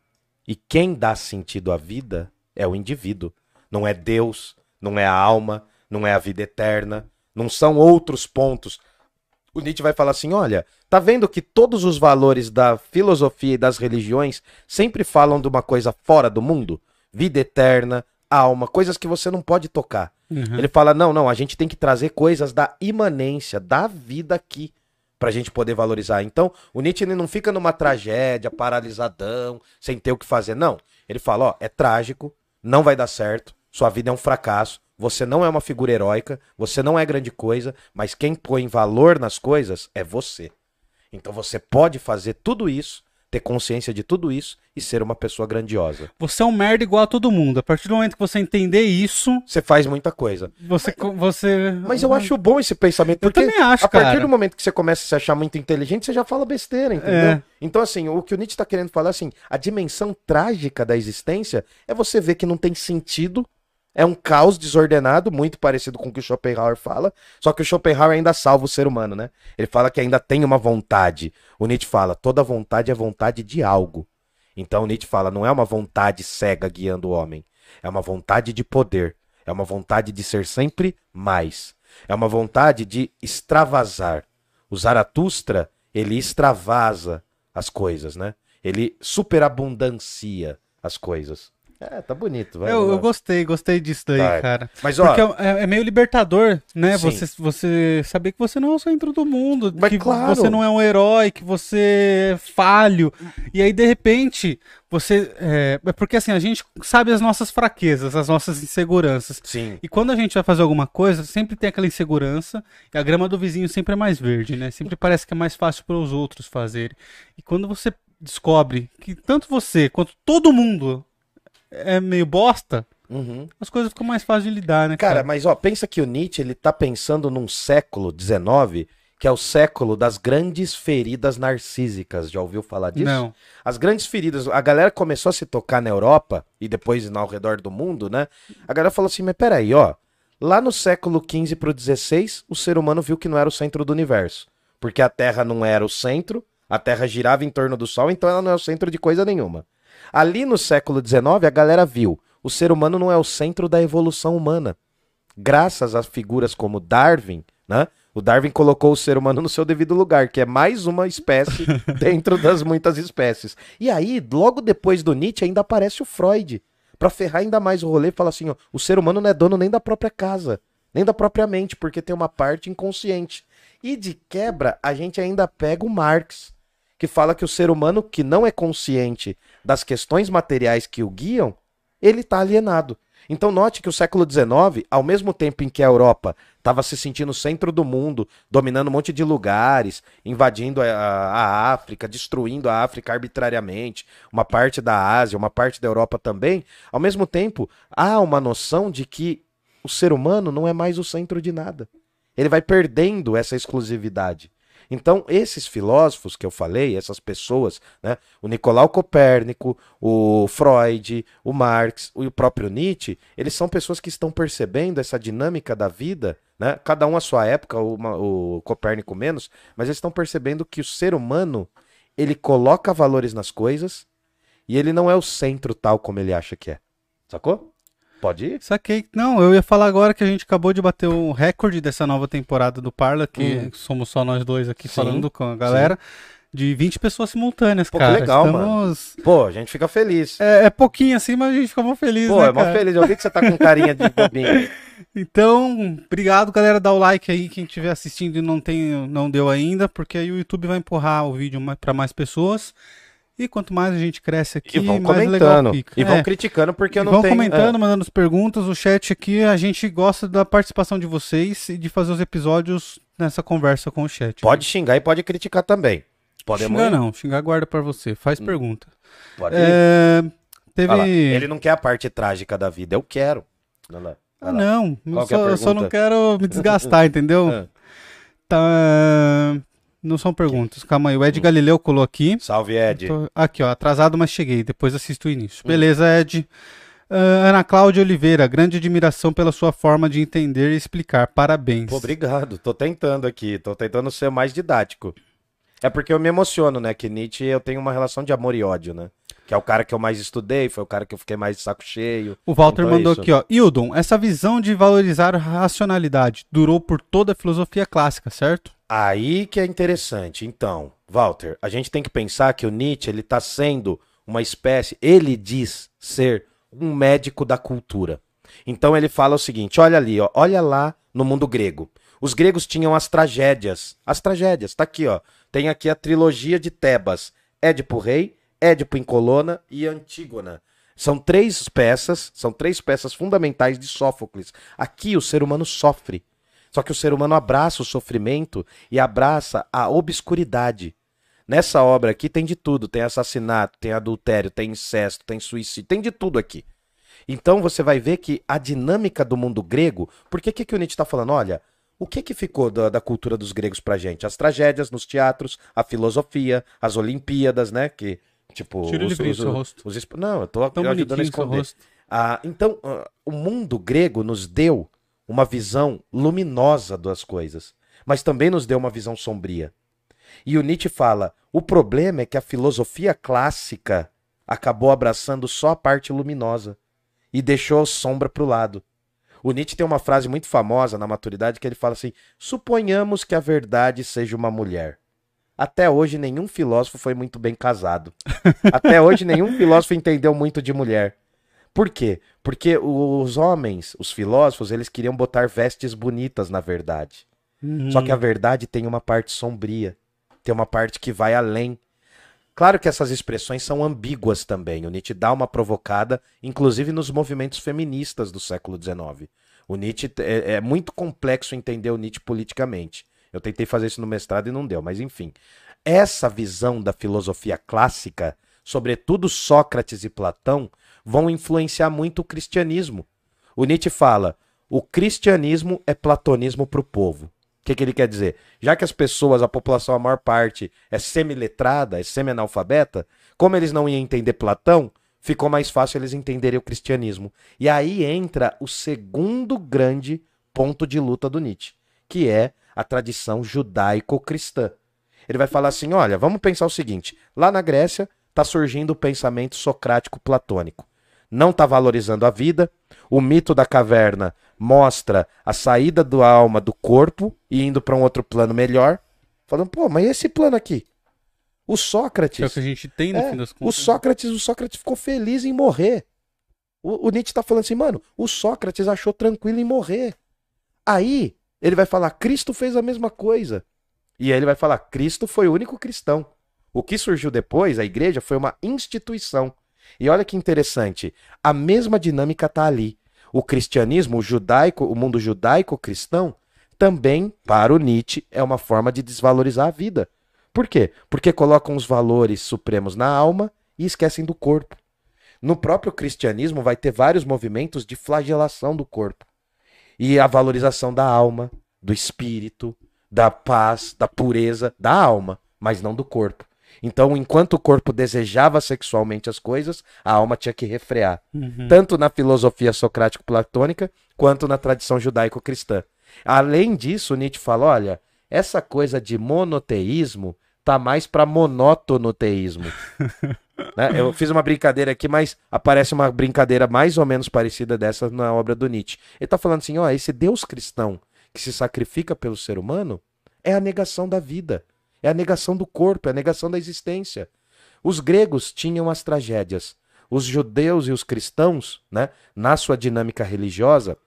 e quem dá sentido à vida é o indivíduo. Não é Deus, não é a alma, não é a vida eterna, não são outros pontos. O Nietzsche vai falar assim: olha, tá vendo que todos os valores da filosofia e das religiões sempre falam de uma coisa fora do mundo? Vida eterna, alma, coisas que você não pode tocar. Uhum. Ele fala: não, não, a gente tem que trazer coisas da imanência, da vida aqui, pra gente poder valorizar. Então, o Nietzsche não fica numa tragédia, paralisadão, sem ter o que fazer. Não. Ele fala: ó, é trágico, não vai dar certo, sua vida é um fracasso, você não é uma figura heróica, você não é grande coisa, mas quem põe valor nas coisas é você. Então você pode fazer tudo isso, ter consciência de tudo isso e ser uma pessoa grandiosa. Você é um merda igual a todo mundo. A partir do momento que você entender isso, Você faz muita coisa. você. você... Mas eu acho bom esse pensamento, Eu porque também acho, a partir cara. do momento que você começa a se achar muito inteligente, você já fala besteira, entendeu? É. Então, assim, o que o Nietzsche está querendo falar, assim, a dimensão trágica da existência é você ver que não tem sentido, é um caos desordenado, muito parecido com o que o Schopenhauer fala, só que o Schopenhauer ainda salva o ser humano, né? Ele fala que ainda tem uma vontade. O Nietzsche fala, toda vontade é vontade de algo. Então o Nietzsche fala, não é uma vontade cega guiando o homem, é uma vontade de poder, é uma vontade de ser sempre mais, é uma vontade de extravasar. O Zaratustra, ele extravasa as coisas, né? Ele superabundancia as coisas. É, tá bonito, vai. Eu, eu gostei, gostei disso daí, Vai. cara. Mas, ó, Porque é, é meio libertador, né? Sim. Você, você saber que você não é o centro do mundo, Mas que claro. você não é um herói, que você é falho. E aí, de repente, você. É, é porque assim, a gente sabe as nossas fraquezas, as nossas inseguranças. sim, E quando a gente vai fazer alguma coisa, sempre tem aquela insegurança, e a grama do vizinho sempre é mais verde, né? Sempre parece que é mais fácil para os outros fazerem. E quando você descobre que tanto você quanto todo mundo é meio bosta, uhum. as coisas ficam mais fáceis de lidar, né, Cara, cara? mas ó, pensa que o Nietzsche ele tá pensando num século XIX, que é o século das grandes feridas narcísicas. Já ouviu falar disso? Não. As grandes feridas, a galera começou a se tocar na Europa e depois ao redor do mundo, né? A galera falou assim: mas peraí, ó. Lá no século XV pro XVI, o ser humano viu que não era o centro do universo. Porque a Terra não era o centro, a Terra girava em torno do Sol, então ela não é o centro de coisa nenhuma. Ali no século XIX, a galera viu: o ser humano não é o centro da evolução humana graças a figuras como Darwin, né? O Darwin colocou o ser humano no seu devido lugar, que é mais uma espécie dentro das muitas espécies. E aí, logo depois do Nietzsche, ainda aparece o Freud, Pra ferrar ainda mais o rolê, fala assim, ó, o ser humano não é dono nem da própria casa, nem da própria mente, porque tem uma parte inconsciente. E de quebra, a gente ainda pega o Marx, que fala que o ser humano que não é consciente das questões materiais que o guiam, ele está alienado. Então note que o século XIX, ao mesmo tempo em que a Europa estava se sentindo centro do mundo, dominando um monte de lugares, invadindo a, a África, destruindo a África arbitrariamente, uma parte da Ásia, uma parte da Europa também, ao mesmo tempo há uma noção de que o ser humano não é mais o centro de nada. Ele vai perdendo essa exclusividade. Então, esses filósofos que eu falei, essas pessoas, né, o Nicolau Copérnico, o Freud, o Marx e o próprio Nietzsche, eles são pessoas que estão percebendo essa dinâmica da vida, né, cada um à sua época, o Copérnico menos, mas eles estão percebendo que o ser humano, ele coloca valores nas coisas e ele não é o centro tal como ele acha que é. Sacou? Pode ir? Saquei. Não, eu ia falar agora que a gente acabou de bater o recorde dessa nova temporada do Parla, que Hum. somos só nós dois aqui Sim, falando com a galera, de 20 pessoas simultâneas, Pô, que cara. legal, Estamos... Pô, a gente fica feliz. É, é pouquinho assim, mas a gente fica mó feliz, Pô, né, é mó feliz. Eu vi que você tá com carinha de bobinho. Então, obrigado, galera. Dá o like aí, quem estiver assistindo e não, tem, não deu ainda, porque aí o YouTube vai empurrar o vídeo para mais pessoas. E quanto mais a gente cresce aqui, E vão mais legal comentando. fica. E vão É. criticando porque eu não vão tenho... comentando, mandando as perguntas, o chat aqui, a gente gosta da participação de vocês e de fazer os episódios nessa conversa com o chat. Pode xingar e pode criticar também. Podemos xingar ir? não, xingar guarda pra você, faz pergunta. Pode. É, teve... Lá, Ele não quer a parte trágica da vida, eu quero. Ah, não, eu Qual que é a só, eu só não quero me desgastar, entendeu? Ah, Tá... não são perguntas. Calma aí, o Ed Galileu colou aqui. Salve, Ed. Tô- aqui, ó, atrasado, mas cheguei. Depois assisto o início. Beleza, Ed. Ah, Ana Cláudia Oliveira, grande admiração pela sua forma de entender e explicar. Parabéns. Obrigado. Tô tentando aqui. Tô tentando ser mais didático. É porque eu me emociono, né? Que Nietzsche eu tenho uma relação de amor e ódio, né? Que é o cara que eu mais estudei, foi o cara que eu fiquei mais de saco cheio. O Walter Então é mandou isso. aqui, ó. Hildon, essa visão de valorizar a racionalidade durou por toda a filosofia clássica, certo? Aí que é interessante. Então, Walter, a gente tem que pensar que o Nietzsche, ele tá sendo uma espécie, ele diz ser um médico da cultura. Então ele fala o seguinte, olha ali, ó, olha lá no mundo grego. Os gregos tinham as tragédias. As tragédias, tá aqui, ó. Tem aqui a trilogia de Tebas. Édipo Rei, Édipo em Colona e Antígona. São três peças, são três peças fundamentais de Sófocles. Aqui o ser humano sofre. Só que o ser humano abraça o sofrimento e abraça a obscuridade. Nessa obra aqui tem de tudo: tem assassinato, tem adultério, tem incesto, tem suicídio, tem de tudo aqui. Então você vai ver que a dinâmica do mundo grego. Por que, que, o Nietzsche está falando? Olha, o que, que ficou da, da cultura dos gregos pra gente? As tragédias nos teatros, a filosofia, as Olimpíadas, né? Que, tipo. Tira o os- livrinho os- do seu rosto. os Não, eu tô Tão eu ajudando a esconder. rosto. Ah, então, ah, o mundo grego nos deu uma visão luminosa das coisas, mas também nos deu uma visão sombria. E o Nietzsche fala: o problema é que a filosofia clássica acabou abraçando só a parte luminosa e deixou a sombra para o lado. O Nietzsche tem uma frase muito famosa na maturidade que ele fala assim: suponhamos que a verdade seja uma mulher. Até hoje nenhum filósofo foi muito bem casado. Até hoje nenhum filósofo entendeu muito de mulher. Por quê? Porque os homens, os filósofos, eles queriam botar vestes bonitas na verdade. Só que a verdade tem uma parte sombria, tem uma parte que vai além. Claro que essas expressões são ambíguas também. O Nietzsche dá uma provocada, inclusive nos movimentos feministas do século XIX. O Nietzsche é, é muito complexo entender o Nietzsche politicamente. Eu tentei fazer isso no mestrado e não deu, mas enfim. Essa visão da filosofia clássica, sobretudo Sócrates e Platão, vão influenciar muito o cristianismo. O Nietzsche fala: o cristianismo é platonismo para o povo. O que, que ele quer dizer? Já que as pessoas, a população, a maior parte, é semi-letrada, é semi-analfabeta, como eles não iam entender Platão, ficou mais fácil eles entenderem o cristianismo. E aí entra o segundo grande ponto de luta do Nietzsche, que é a tradição judaico-cristã. Ele vai falar assim: olha, vamos pensar o seguinte: lá na Grécia está surgindo o pensamento socrático-platônico. Não está valorizando a vida. O mito da caverna mostra a saída da alma do corpo e indo para um outro plano melhor. Falando, pô, mas e esse plano aqui? O Sócrates. Que é o que a gente tem no É, fim das o contas. Sócrates, o Sócrates ficou feliz em morrer. O, o Nietzsche tá falando assim, mano, o Sócrates achou tranquilo em morrer. Aí, ele vai falar, Cristo fez a mesma coisa. E aí ele vai falar, Cristo foi o único cristão. O que surgiu depois, a igreja, foi uma instituição. E olha que interessante, a mesma dinâmica tá ali. O cristianismo, o judaico, o mundo judaico-cristão, também, para o Nietzsche, é uma forma de desvalorizar a vida. Por quê? Porque colocam os valores supremos na alma e esquecem do corpo. No próprio cristianismo vai ter vários movimentos de flagelação do corpo. E a valorização da alma, do espírito, da paz, da pureza da alma, mas não do corpo. Então, enquanto o corpo desejava sexualmente as coisas, a alma tinha que refrear. Uhum. Tanto na filosofia socrático-platônica, quanto na tradição judaico-cristã. Além disso, Nietzsche fala: olha, essa coisa de monoteísmo tá mais para monótonoteísmo. né? Eu fiz uma brincadeira aqui, mas aparece uma brincadeira mais ou menos parecida dessa na obra do Nietzsche. Ele tá falando assim: ó, esse Deus cristão que se sacrifica pelo ser humano é a negação da vida, é a negação do corpo, é a negação da existência. Os gregos tinham as tragédias. Os judeus e os cristãos, né, na sua dinâmica religiosa,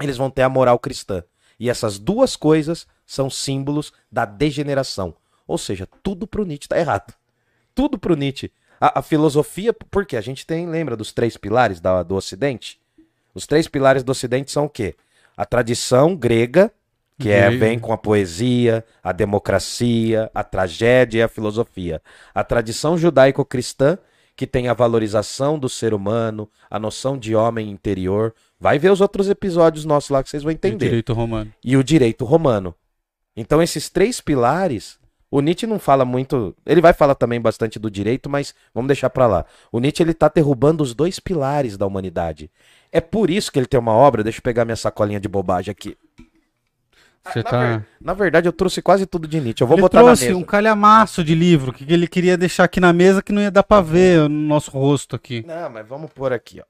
eles vão ter a moral cristã. E essas duas coisas são símbolos da degeneração. Ou seja, tudo pro Nietzsche tá errado. Tudo pro Nietzsche. A, a filosofia, porque a gente tem, lembra dos três pilares da- do Ocidente? Os três pilares do Ocidente são o quê? A tradição grega, que é, vem com a poesia, a democracia, a tragédia e a filosofia. A tradição judaico-cristã, que tem a valorização do ser humano, a noção de homem interior. Vai ver os outros episódios nossos lá que vocês vão E o entender Direito romano. e o direito romano. Então, esses três pilares, O Nietzsche não fala muito. Ele vai falar também bastante do direito, mas vamos deixar pra lá. O Nietzsche ele tá derrubando os dois pilares da humanidade. É por isso que ele tem uma obra. Deixa eu pegar minha sacolinha de bobagem aqui. Você na, tá... ver- na verdade, eu trouxe quase tudo de Nietzsche. Eu vou ele botar trouxe na mesa. um calhamaço de livro que ele queria deixar aqui na mesa que não ia dar pra ver no nosso rosto aqui. Não, mas vamos pôr aqui, ó.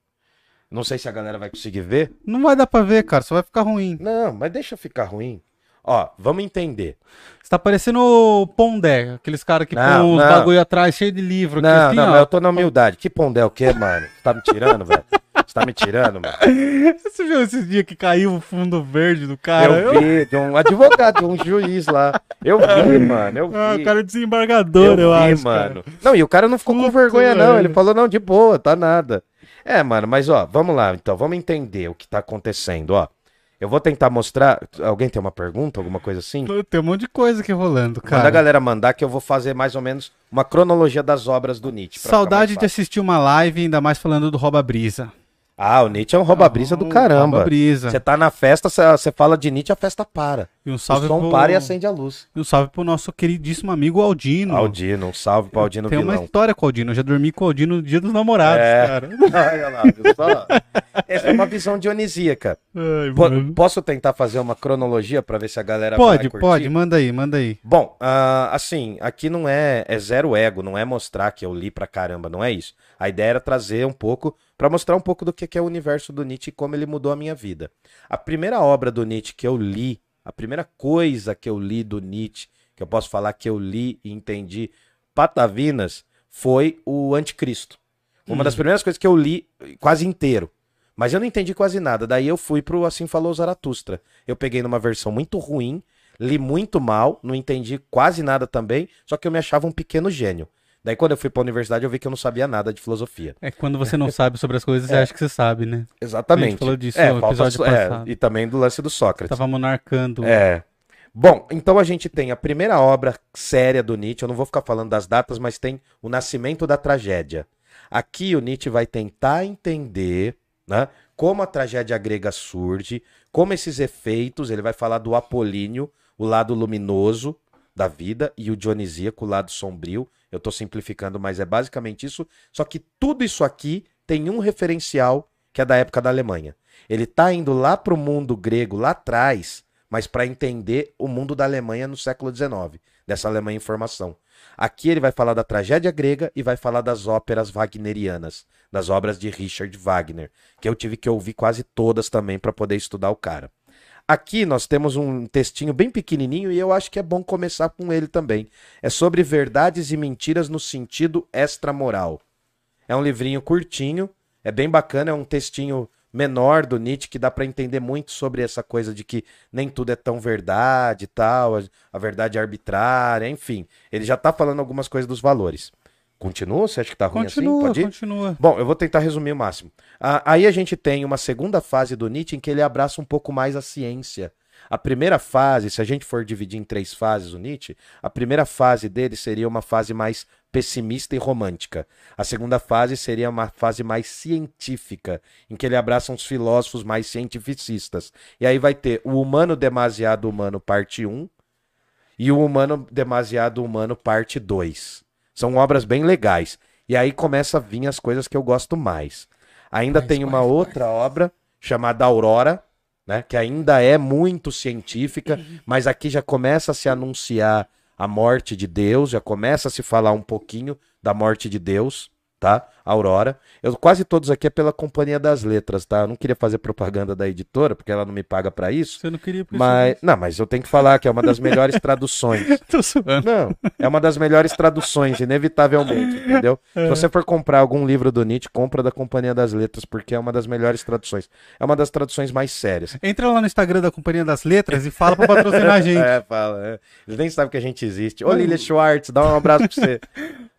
Não sei se a galera vai conseguir ver. Não vai dar pra ver, cara, só vai ficar ruim. Não, mas deixa ficar ruim. Ó, vamos entender. Você tá parecendo o Pondé, aqueles caras que Não, põem não. bagulho atrás cheio de livro. Não, assim, não, ó. mas eu tô na humildade. Que pondé o quê, mano? Você tá me tirando, velho? Você tá me tirando, mano? Você viu esses dias que caiu o fundo verde do cara? eu vi de um advogado, de um juiz lá. Eu vi, mano, eu vi. Ah, o cara é desembargador, eu, vi, acho. cara. mano. Não, e o cara não ficou com Puta, vergonha, não. Ele falou, não, de boa, tá nada. É, mano, mas ó, vamos lá, então, vamos entender o que tá acontecendo, ó. Eu vou tentar mostrar. Alguém tem uma pergunta, alguma coisa assim? Tem um monte de coisa aqui rolando, Manda a cara. galera mandar que eu vou fazer mais ou menos uma cronologia das obras do Nietzsche. Saudade de assistir uma live, ainda mais falando do Rouba Brisa. Ah, o Nietzsche é um rouba-brisa do caramba. Rouba Brisa. Você tá na festa, você fala de Nietzsche, a festa para. E um O salve som pro... para e acende a luz. E um salve pro nosso queridíssimo amigo Aldino. Aldino, um salve pro Aldino Tem uma história com o Aldino. Eu já dormi com o Aldino no dia dos namorados, É. cara. Olha lá, viu só? Essa é uma visão dionisíaca. Ai, Po- mano. posso tentar fazer uma cronologia pra ver se a galera Pode, vai pode, manda aí, manda aí. Bom, ah, assim, aqui não é, é zero ego, não é mostrar que eu li pra caramba, não é isso. A ideia era trazer um pouco, pra mostrar um pouco do que que é o universo do Nietzsche e como ele mudou a minha vida. A primeira obra do Nietzsche que eu li, a primeira coisa que eu li do Nietzsche, que eu posso falar que eu li e entendi patavinas, foi o Anticristo. Uma das primeiras coisas que eu li quase inteiro. Mas eu não entendi quase nada. Daí eu fui pro Assim Falou Zaratustra. Eu peguei numa versão muito ruim, li muito mal, não entendi quase nada também, só que eu me achava um pequeno gênio. Daí quando eu fui pra universidade eu vi que eu não sabia nada de filosofia. É que quando você não sabe sobre as coisas, você É. acha que você sabe, né? A Exatamente. gente falou disso é, no falta episódio so- é, passado. e também do lance do Sócrates. Tava monarcando. É. Bom, então a gente tem a primeira obra séria do Nietzsche, eu não vou ficar falando das datas, mas tem O Nascimento da Tragédia. Aqui o Nietzsche vai tentar entender né, como a tragédia grega surge, como esses efeitos, ele vai falar do apolíneo, o lado luminoso da vida, e o dionisíaco, o lado sombrio. Eu estou simplificando, mas é basicamente isso. Só que tudo isso aqui tem um referencial que é da época da Alemanha. Ele está indo lá para o mundo grego, lá atrás, mas para entender o mundo da Alemanha no século XIX, dessa Alemanha em formação. Aqui ele vai falar da tragédia grega e vai falar das óperas wagnerianas, das obras de Richard Wagner, que eu tive que ouvir quase todas também para poder estudar o cara. Aqui nós temos um textinho bem pequenininho e eu acho que é bom começar com ele também. É sobre verdades e mentiras no sentido extramoral. É um livrinho curtinho, é bem bacana, é um textinho menor do Nietzsche que dá para entender muito sobre essa coisa de que nem tudo é tão verdade e tal, a, verdade é arbitrária, enfim. Ele já tá falando algumas coisas dos valores. Continua? Você acha que tá ruim assim? Continua, Pode ir? continua. Bom, eu vou tentar resumir o máximo. Ah, aí a gente tem uma segunda fase do Nietzsche em que ele abraça um pouco mais a ciência. A primeira fase, se a gente for dividir em três fases o Nietzsche, a primeira fase dele seria uma fase mais pessimista e romântica. A segunda fase seria uma fase mais científica, em que ele abraça uns filósofos mais cientificistas. E aí vai ter o Humano Demasiado Humano, parte 1, e o Humano Demasiado Humano, parte 2. São obras bem legais. E aí começa a vir as coisas que eu gosto mais. Ainda tem uma outra obra chamada Aurora, né, que ainda é muito científica, mas aqui já começa a se anunciar a morte de Deus, já começa a se falar um pouquinho da morte de Deus, tá? Aurora. Eu quase todos aqui é pela Companhia das Letras, tá? Eu não queria fazer propaganda da editora, porque ela não me paga pra isso. Você não queria por Mas, não, mas eu tenho que falar que é uma das melhores traduções. isso. Tô zoando. Não, é uma das melhores traduções, inevitavelmente, entendeu? Se você for comprar algum livro do Nietzsche, compra da Companhia das Letras, porque é uma das melhores traduções. É uma das traduções mais sérias. Entra lá no Instagram da Companhia das Letras e fala pra patrocinar a gente. É, fala. É. Eles nem sabem que a gente existe. Ô, Lilia Schwartz, dá um abraço pra você.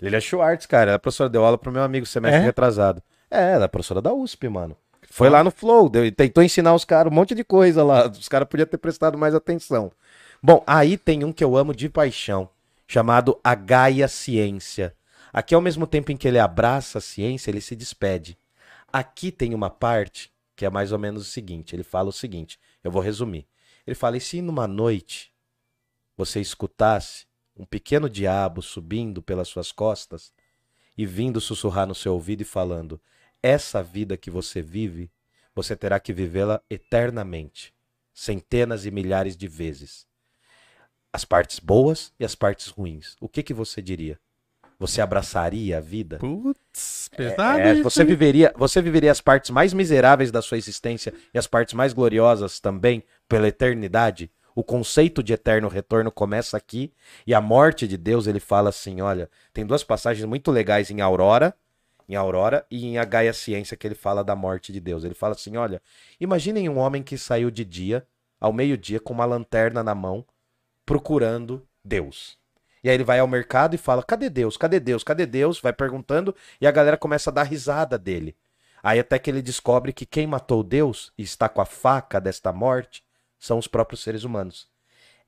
Lilia Schwartz, cara, ela é professora, deu aula pro meu amigo semestre É? retrasado. É, ela é professora da USP, mano. Foi lá no Flow, deu- tentou ensinar os caras um monte de coisa lá. Os caras podiam ter prestado mais atenção. Bom, aí tem um que eu amo de paixão, chamado A Gaia Ciência. Aqui, ao mesmo tempo em que ele abraça a ciência, ele se despede. Aqui tem uma parte que é mais ou menos o seguinte: ele fala o seguinte, eu vou resumir. Ele fala: e se numa noite você escutasse um pequeno diabo subindo pelas suas costas e vindo sussurrar no seu ouvido e falando: Essa vida que você vive, você terá que vivê-la eternamente, centenas e milhares de vezes. As partes boas e as partes ruins. O que, que você diria? Você abraçaria a vida? Putz, pesado. É, isso, você viveria, você viveria as partes mais miseráveis da sua existência e as partes mais gloriosas também pela eternidade? O conceito de eterno retorno começa aqui e a morte de Deus, ele fala assim, olha, tem duas passagens muito legais em Aurora, em Aurora e em A Gaia Ciência que ele fala da morte de Deus. Ele fala assim, olha, imaginem um homem que saiu de dia, ao meio-dia com uma lanterna na mão, procurando Deus. E aí ele vai ao mercado e fala: cadê Deus? Cadê Deus? Cadê Deus? Vai perguntando e a galera começa a dar risada dele. Aí até que ele descobre que quem matou Deus e está com a faca desta morte são os próprios seres humanos.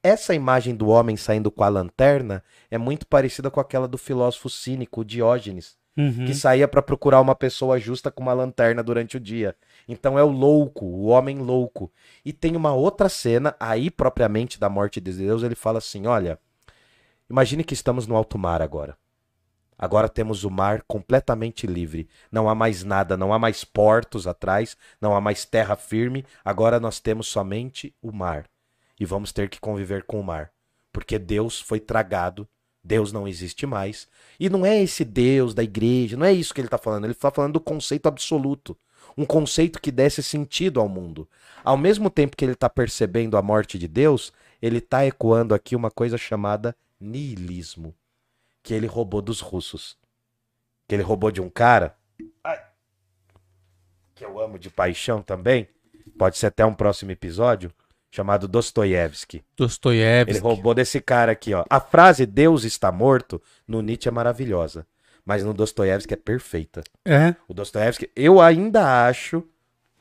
Essa imagem do homem saindo com a lanterna é muito parecida com aquela do filósofo cínico Diógenes, Uhum. que saía para procurar uma pessoa justa com uma lanterna durante o dia. Então é o louco, o homem louco. E tem uma outra cena aí propriamente da morte de Deus, ele fala assim: "Olha, imagine que estamos no alto mar agora. Agora temos o mar completamente livre. Não há mais nada, não há mais portos atrás, não há mais terra firme. Agora nós temos somente o mar. E vamos ter que conviver com o mar. Porque Deus foi tragado, Deus não existe mais. E não é esse Deus da igreja, não é isso que ele está falando. Ele está falando do conceito absoluto. Um conceito que desse sentido ao mundo. Ao mesmo tempo que ele está percebendo a morte de Deus, ele está ecoando aqui uma coisa chamada niilismo que ele roubou dos russos. Que ele roubou de um cara. ai, que eu amo de paixão também. Pode ser até um próximo episódio. Chamado Dostoiévski. Ele Dostoiévski. roubou desse cara aqui, ó. A frase Deus está morto no Nietzsche é maravilhosa. Mas no Dostoiévski é perfeita. É. O Dostoiévski, eu ainda acho,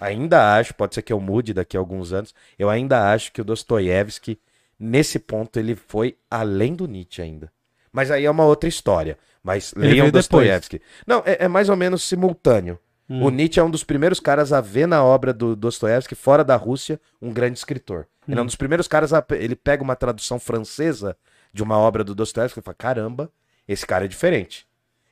ainda acho, pode ser que eu mude daqui a alguns anos, eu ainda acho que o Dostoiévski, nesse ponto, ele foi além do Nietzsche ainda. Mas aí é uma outra história. Mas Ele leiam. Dostoiévski. Não, é, é mais ou menos simultâneo. Hum. O Nietzsche é um dos primeiros caras a ver na obra do Dostoiévski, fora da Rússia, um grande escritor. Ele é um Hum. dos primeiros caras a. Ele pega uma tradução francesa de uma obra do Dostoiévski e fala: caramba, esse cara é diferente.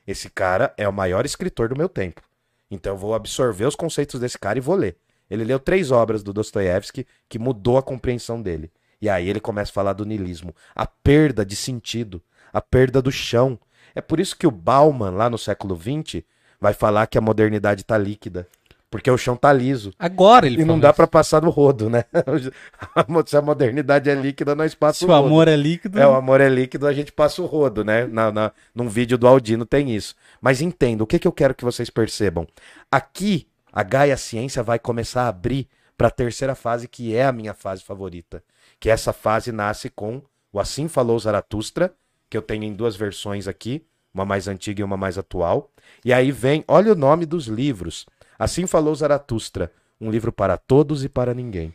Esse cara é o maior escritor do meu tempo. Então eu vou absorver os conceitos desse cara e vou ler. Ele leu três obras do Dostoiévski que mudou a compreensão dele. E aí ele começa a falar do niilismo, a perda de sentido, a perda do chão. É por isso que o Bauman, lá no século XX, vai falar que a modernidade tá líquida. Porque o chão tá liso. Agora ele E não dá pra passar no rodo, né? Se a modernidade é líquida, nós Se passamos o o rodo. amor é líquido. É, o amor é líquido, a gente passa o rodo, né? Na, na, num vídeo do Aldino tem isso. Mas entenda, o que, que eu quero que vocês percebam? Aqui, a Gaia Ciência vai começar a abrir para a terceira fase, que é a minha fase favorita. Que essa fase nasce com o Assim Falou Zaratustra, que eu tenho em duas versões aqui, uma mais antiga e uma mais atual. E aí vem, olha o nome dos livros. Assim Falou Zaratustra, um livro para todos e para ninguém.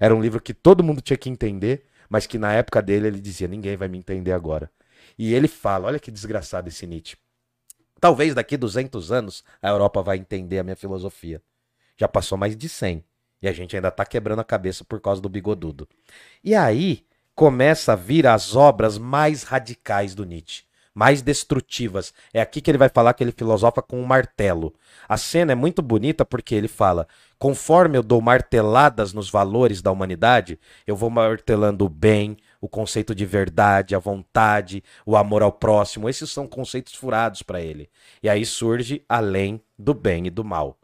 Era um livro que todo mundo tinha que entender, mas que na época dele ele dizia: ninguém vai me entender agora. E ele fala: olha que desgraçado esse Nietzsche. Talvez daqui 200 anos a Europa vai entender a minha filosofia. Já passou mais de 100 e a gente ainda tá quebrando a cabeça por causa do bigodudo. E aí começa a vir as obras mais radicais do Nietzsche, mais destrutivas. É aqui que ele vai falar que ele filosofa com um martelo. A cena é muito bonita porque ele fala: conforme eu dou marteladas nos valores da humanidade, eu vou martelando o bem, o conceito de verdade, a vontade, o amor ao próximo. Esses são conceitos furados para ele. E aí surge além do bem e do mal.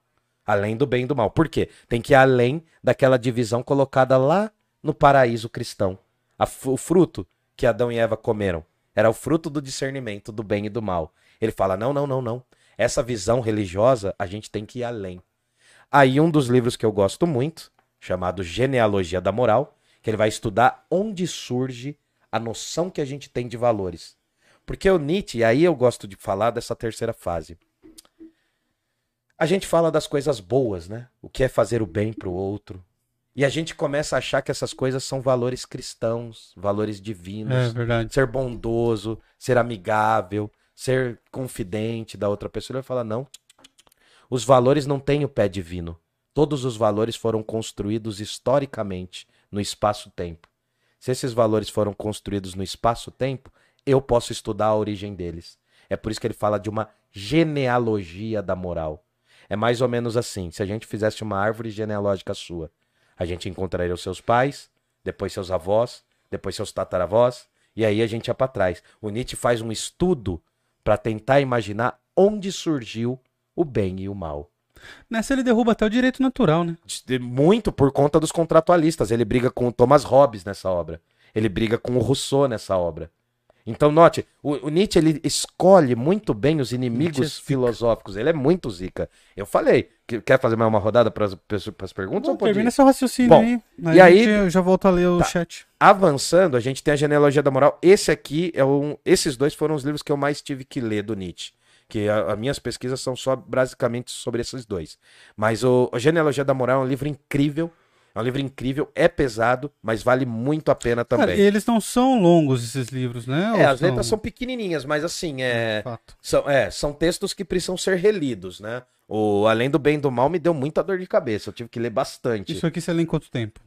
Além do bem e do mal. Por quê? Tem que ir além daquela divisão colocada lá no paraíso cristão. O fruto que Adão e Eva comeram era o fruto do discernimento do bem e do mal. Ele fala: não, não, não, não. Essa visão religiosa, a gente tem que ir além. Aí, um dos livros que eu gosto muito, chamado Genealogia da Moral, que ele vai estudar onde surge a noção que a gente tem de valores. Porque o Nietzsche, e aí eu gosto de falar dessa terceira fase. A gente fala das coisas boas, né? O que é fazer o bem pro outro. E a gente começa a achar que essas coisas são valores cristãos, valores divinos É verdade. ser bondoso, ser amigável, ser confidente da outra pessoa. Ele vai falar: não. Os valores não têm o pé divino. Todos os valores foram construídos historicamente no espaço-tempo. Se esses valores foram construídos no espaço-tempo, eu posso estudar a origem deles. É por isso que ele fala de uma genealogia da moral. É mais ou menos assim: se a gente fizesse uma árvore genealógica sua, a gente encontraria os seus pais, depois seus avós, depois seus tataravós, e aí a gente ia para trás. O Nietzsche faz um estudo para tentar imaginar onde surgiu o bem e o mal. Nessa ele derruba até o direito natural, né? Muito por conta dos contratualistas. Ele briga com o Thomas Hobbes nessa obra. Ele briga com o Rousseau nessa obra. Então, note, o, o Nietzsche ele escolhe muito bem os é inimigos zica. filosóficos. Ele é muito zica. Eu falei. que- Quer fazer mais uma rodada para as perguntas? ou pode Termina seu raciocínio Bom, aí. e a aí- gente- eu já volto a ler o Tá. chat. Avançando, a gente tem a genealogia da moral. Esse aqui é um. Esses dois foram os livros que eu mais tive que ler do Nietzsche. Que as minhas pesquisas são só basicamente sobre esses dois. Mas o, a genealogia da moral é um livro incrível. É um livro incrível, é pesado, mas vale muito a pena Cara, também. eles não são longos, esses livros, né? É, Ou as letras são pequenininhas, mas assim, é, Fato. são, é, são textos que precisam ser relidos, né? O Além do Bem e do Mal me deu muita dor de cabeça, eu tive que ler bastante. Isso aqui você lê em quanto tempo?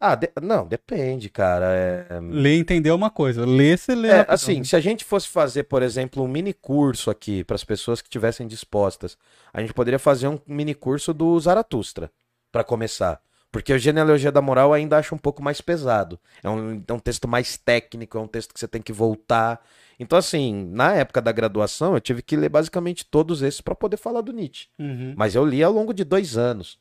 Ah, de- não, depende, cara. É, Ler e entender é uma coisa. Ler, você lê. É, assim, se a gente fosse fazer, por exemplo, um mini curso aqui para as pessoas que estivessem dispostas, a gente poderia fazer um mini curso do Zaratustra para começar. Porque o Genealogia da Moral ainda acho um pouco mais pesado. É um, é um texto mais técnico, é um texto que você tem que voltar. Então, assim, na época da graduação, eu tive que ler basicamente todos esses para poder falar do Nietzsche. Uhum. Mas eu li ao longo de dois anos.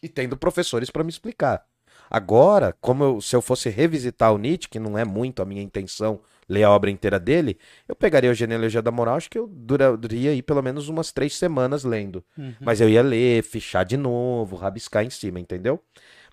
E tendo professores para me explicar. Agora, como eu- se eu fosse revisitar o Nietzsche, que não é muito a minha intenção ler a obra inteira dele, eu pegaria o Genealogia da Moral, acho que eu duraria aí pelo menos umas três semanas lendo. Uhum. Mas eu ia ler, fichar de novo, rabiscar em cima, entendeu?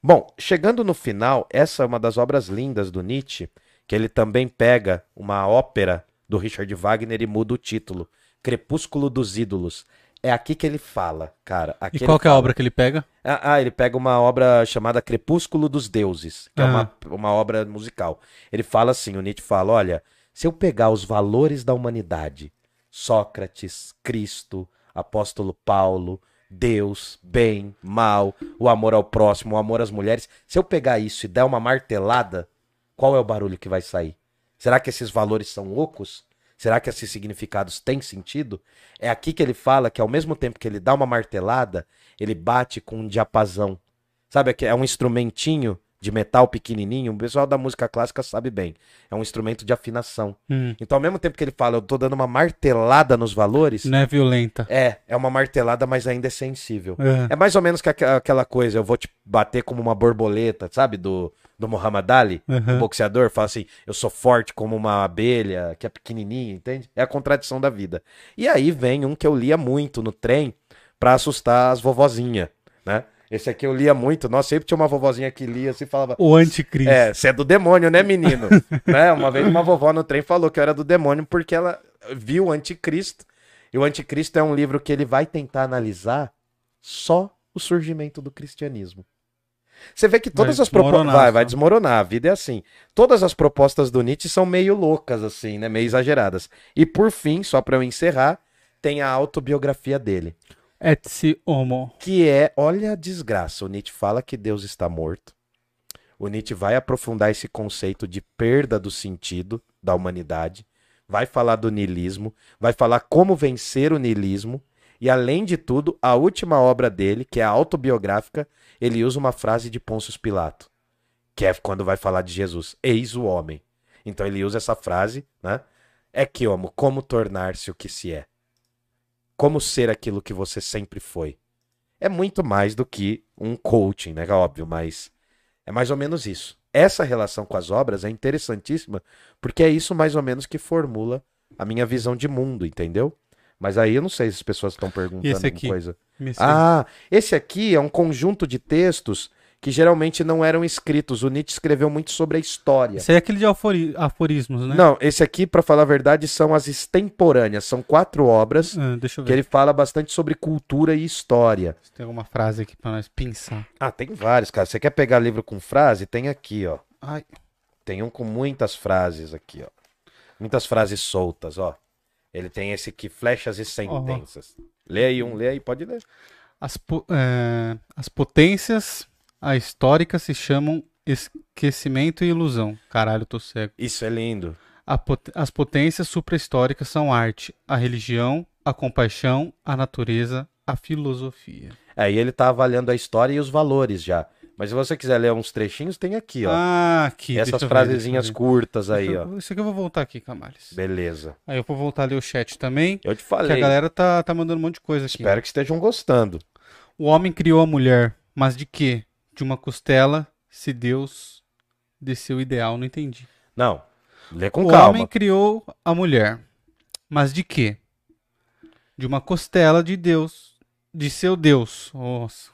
Bom, chegando no final, essa é uma das obras lindas do Nietzsche, que ele também pega uma ópera do Richard Wagner e muda o título. Crepúsculo dos Ídolos. É aqui que ele fala, cara. Aqui E qual que é a obra que ele pega? Ah, ah, ele pega uma obra chamada Crepúsculo dos Deuses, que é Ah. uma, uma obra musical. Ele fala assim, o Nietzsche fala, olha, se eu pegar os valores da humanidade, Sócrates, Cristo, apóstolo Paulo, Deus, bem, mal, o amor ao próximo, o amor às mulheres, se eu pegar isso e der uma martelada, qual é o barulho que vai sair? Será que esses valores são ocos? Será que esses significados têm sentido? É aqui que ele fala que ao mesmo tempo que ele dá uma martelada, ele bate com um diapasão. Sabe, que é um instrumentinho de metal pequenininho, o pessoal da música clássica sabe bem. É um instrumento de afinação. Hum, Então, ao mesmo tempo que ele fala, eu tô dando uma martelada nos valores, não é violenta. é, é uma martelada, mas ainda é sensível. É. É mais ou menos que aqu- aquela coisa, eu vou te bater como uma borboleta, sabe? Do, do Muhammad Ali, Uhum. o boxeador, fala assim, eu sou forte como uma abelha, que é pequenininha, entende? É a contradição da vida. E aí vem um que eu lia muito no trem pra assustar as vovozinhas, né? Esse aqui eu lia muito, nossa, sempre tinha uma vovozinha que lia assim e falava, O anticristo. é, você é do demônio, né, menino? né? Uma vez uma vovó no trem falou que eu era do demônio porque ela viu o anticristo. E o anticristo é um livro que ele vai tentar analisar só o surgimento do cristianismo. Você vê que todas Vai as propostas. Vai, vai desmoronar. A vida é assim. Todas as propostas do Nietzsche são meio loucas, assim, né? Meio exageradas. E por fim, só pra eu encerrar, tem a autobiografia dele. Etsy Homo. Que é, olha a desgraça. O Nietzsche fala que Deus está morto. O Nietzsche vai aprofundar esse conceito de perda do sentido da humanidade. Vai falar do niilismo. Vai falar como vencer o niilismo. E além de tudo, a última obra dele, que é autobiográfica, ele usa uma frase de Pôncio Pilato, que é quando vai falar de Jesus: Eis o homem. Então ele usa essa frase, né? É que, homo, como tornar-se o que se é? Como ser aquilo que você sempre foi? É muito mais do que um coaching, né? Óbvio, mas é mais ou menos isso. Essa relação com as obras é interessantíssima, porque é isso mais ou menos que formula a minha visão de mundo, entendeu? Mas aí eu não sei se as pessoas estão perguntando esse aqui? alguma coisa. Ah, esse aqui é um conjunto de textos que geralmente não eram escritos. O Nietzsche escreveu muito sobre a história. Aí é aquele de afori- aforismos, né? Não, esse aqui, pra falar a verdade, são as extemporâneas. São quatro obras Ah, que ele fala bastante sobre cultura e história. Tem alguma frase aqui pra nós pensar. Ah, tem vários, cara. Você quer pegar livro com frase? Tem aqui, ó. Ai. Tem um com muitas frases aqui, ó. Muitas frases soltas, ó. Ele tem esse aqui, flechas e sentenças. Lê aí um, lê aí, pode ler. As, po- é, as potências a históricas se chamam esquecimento e ilusão. Caralho, eu tô cego. Isso é lindo. Pot- As potências suprahistóricas são arte, a religião, a compaixão, a natureza, a filosofia. É, e ele tá avaliando a história e os valores já. Mas se você quiser ler uns trechinhos, tem aqui, ó. Ah, aqui. Essas eu eu frasezinhas ver. curtas aí, Deixa ó. eu- Isso aqui eu vou voltar aqui, Camales. Beleza. Aí eu vou voltar a ler o chat também. Eu te Que falei. a galera tá, tá mandando um monte de coisa aqui. Espero que estejam gostando. O homem criou a mulher, mas de quê? De uma costela, se Deus desceu ideal, não entendi. Não. Lê com o calma. homem criou a mulher, mas de quê? De uma costela de Deus, de seu Deus. Nossa.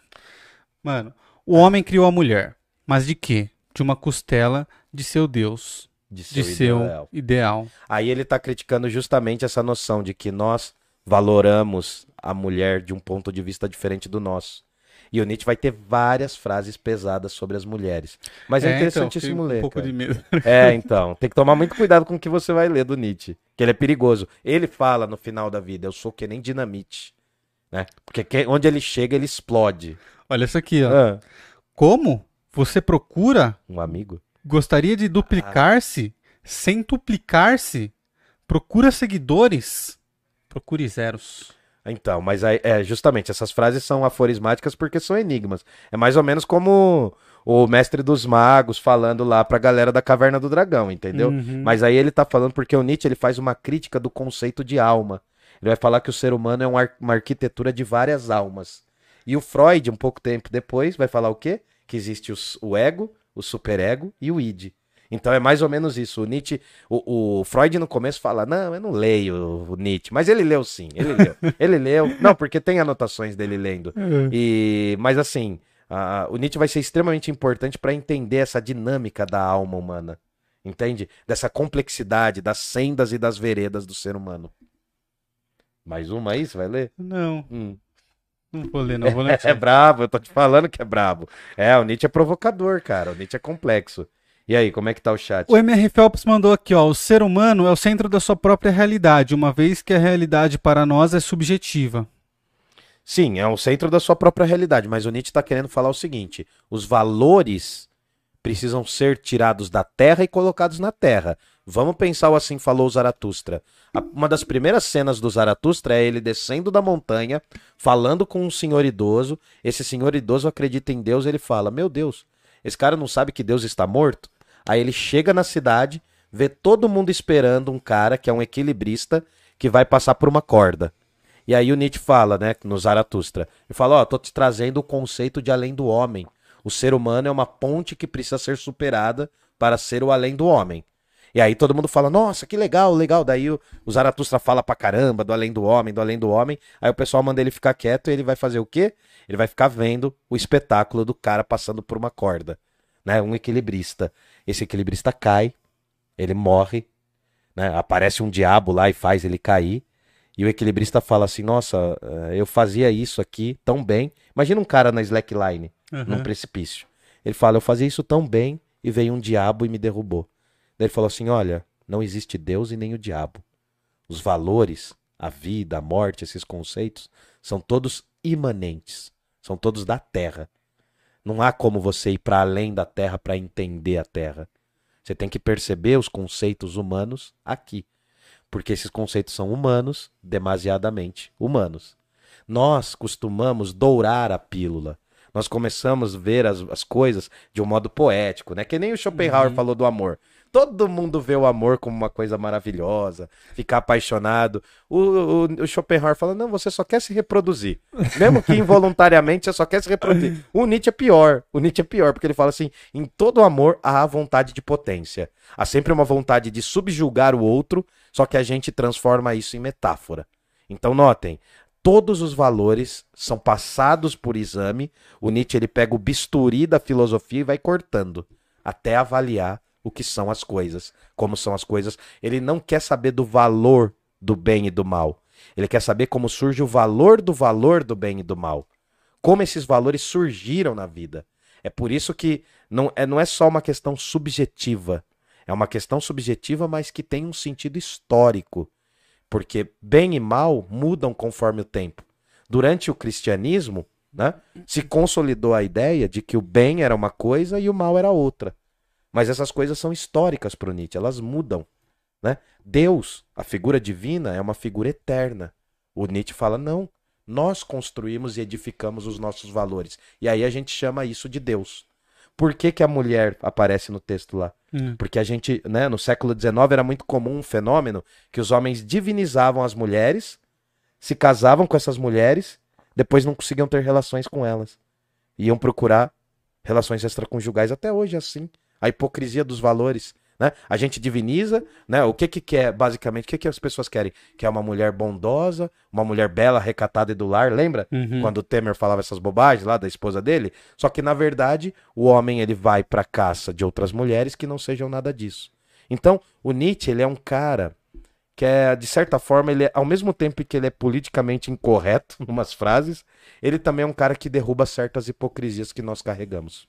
Mano, o homem criou a mulher, mas de quê? De uma costela de seu Deus, De de seu seu ideal. ideal. Aí ele tá criticando justamente essa noção de que nós valoramos a mulher de um ponto de vista diferente do nosso. E o Nietzsche vai ter várias frases pesadas sobre as mulheres. Mas é, então, interessantíssimo fiquei ler. Um pouco cara. de medo. É, então. Tem que tomar muito cuidado com o que você vai ler do Nietzsche. Que ele é perigoso. Ele fala no final da vida, eu sou que nem dinamite. Né? Porque que- onde ele chega, ele explode. Olha isso aqui, ó. Ah, Como você procura um amigo? Gostaria de duplicar-se? Sem duplicar-se? Procura seguidores? Procure zeros. Então, mas aí, é, justamente, essas frases são aforismáticas porque são enigmas. É mais ou menos como o mestre dos magos falando lá pra galera da Caverna do Dragão, entendeu? Uhum. Mas aí ele tá falando porque o Nietzsche ele faz uma crítica do conceito de alma. Ele vai falar que o ser humano é um uma arquitetura de várias almas. E o Freud, um pouco tempo depois, vai falar o quê? Que existe os- o ego, o superego e o id. Então é mais ou menos isso. O Nietzsche, o, o Freud no começo fala: Não, eu não leio o Nietzsche, mas ele leu sim, ele leu. ele leu. Não, porque tem anotações dele lendo. E, mas assim, a- o Nietzsche vai ser extremamente importante para entender essa dinâmica da alma humana. Entende? Dessa complexidade das sendas e das veredas do ser humano. Mais uma aí, você vai ler? Não, Hum. não vou ler, não vou ler. É brabo, eu tô te falando que é brabo. É, o Nietzsche é provocador, cara. O Nietzsche é complexo. E aí, como é que tá o chat? O MR Phelps mandou aqui, ó. O ser humano é o centro da sua própria realidade, uma vez que a realidade para nós é subjetiva. Sim, é o centro da sua própria realidade, mas o Nietzsche está querendo falar o seguinte: os valores precisam ser tirados da terra e colocados na terra. Vamos pensar o assim falou Zaratustra. A- Uma das primeiras cenas do Zaratustra é ele descendo da montanha, falando com um senhor idoso. Esse senhor idoso acredita em Deus, ele fala: "Meu Deus, esse cara não sabe que Deus está morto?" Aí ele chega na cidade, vê todo mundo esperando um cara que é um equilibrista que vai passar por uma corda. E aí o Nietzsche fala, né, no Zaratustra, ele fala, ó, tô te trazendo o conceito de além do homem. O ser humano é uma ponte que precisa ser superada para ser o além do homem. E aí todo mundo fala, nossa, que legal, legal. Daí o, o Zaratustra fala pra caramba do além do homem, do além do homem. Aí o pessoal manda ele ficar quieto e ele vai fazer o quê? Ele vai ficar vendo o espetáculo do cara passando por uma corda, né? Um equilibrista. Esse equilibrista cai, ele morre, né? Aparece um diabo lá e faz ele cair. E o equilibrista fala assim: Nossa, eh, eu fazia isso aqui tão bem. Imagina um cara na slackline, num Uhum. precipício. Ele fala: Eu fazia isso tão bem e veio um diabo e me derrubou. Daí ele falou assim: Olha, não existe Deus e nem o diabo. Os valores, a vida, a morte, esses conceitos, são todos imanentes, são todos da terra. Não há como você ir para além da terra para entender a terra. Você tem que perceber os conceitos humanos aqui porque esses conceitos são humanos, demasiadamente humanos. Nós costumamos dourar a pílula. Nós começamos a ver as, as coisas de um modo poético, né? Que nem o Schopenhauer Uhum. falou do amor. Todo mundo vê o amor como uma coisa maravilhosa, ficar apaixonado. O, o, o Schopenhauer fala: não, você só quer se reproduzir. Mesmo que involuntariamente, você só quer se reproduzir. O Nietzsche é pior. O Nietzsche é pior, porque ele fala assim: em todo amor há vontade de potência. Há sempre uma vontade de subjugar o outro, só que a gente transforma isso em metáfora. Então, notem, todos os valores são passados por exame. O Nietzsche ele pega o bisturi da filosofia e vai cortando até avaliar o que são as coisas, como são as coisas. Ele não quer saber do valor do bem e do mal. Ele quer saber como surge o valor do valor do bem e do mal. Como esses valores surgiram na vida. É por isso que não é, não é só uma questão subjetiva. É uma questão subjetiva, mas que tem um sentido histórico. Porque bem e mal mudam conforme o tempo. Durante o cristianismo, né, se consolidou a ideia de que o bem era uma coisa e o mal era outra. Mas essas coisas são históricas para o Nietzsche, elas mudam. né? Deus, a figura divina, é uma figura eterna. O Nietzsche fala: não, nós construímos e edificamos os nossos valores. E aí a gente chama isso de Deus. Por que, que a mulher aparece no texto lá? Hum. Porque a gente, né, no século XIX era muito comum um fenômeno que os homens divinizavam as mulheres, se casavam com essas mulheres, depois não conseguiam ter relações com elas. Iam procurar relações extraconjugais até hoje é assim. A hipocrisia dos valores. Né? A gente diviniza, né? O que que quer, basicamente, o que que as pessoas querem? Quer uma mulher bondosa, uma mulher bela, recatada e do lar, lembra? Uhum. Quando o Temer falava essas bobagens lá da esposa dele? Só que, na verdade, o homem ele vai pra caça de outras mulheres que não sejam nada disso. Então, o Nietzsche, ele é um cara que é, de certa forma, ele é, ao mesmo tempo que ele é politicamente incorreto, em umas frases, ele também é um cara que derruba certas hipocrisias que nós carregamos.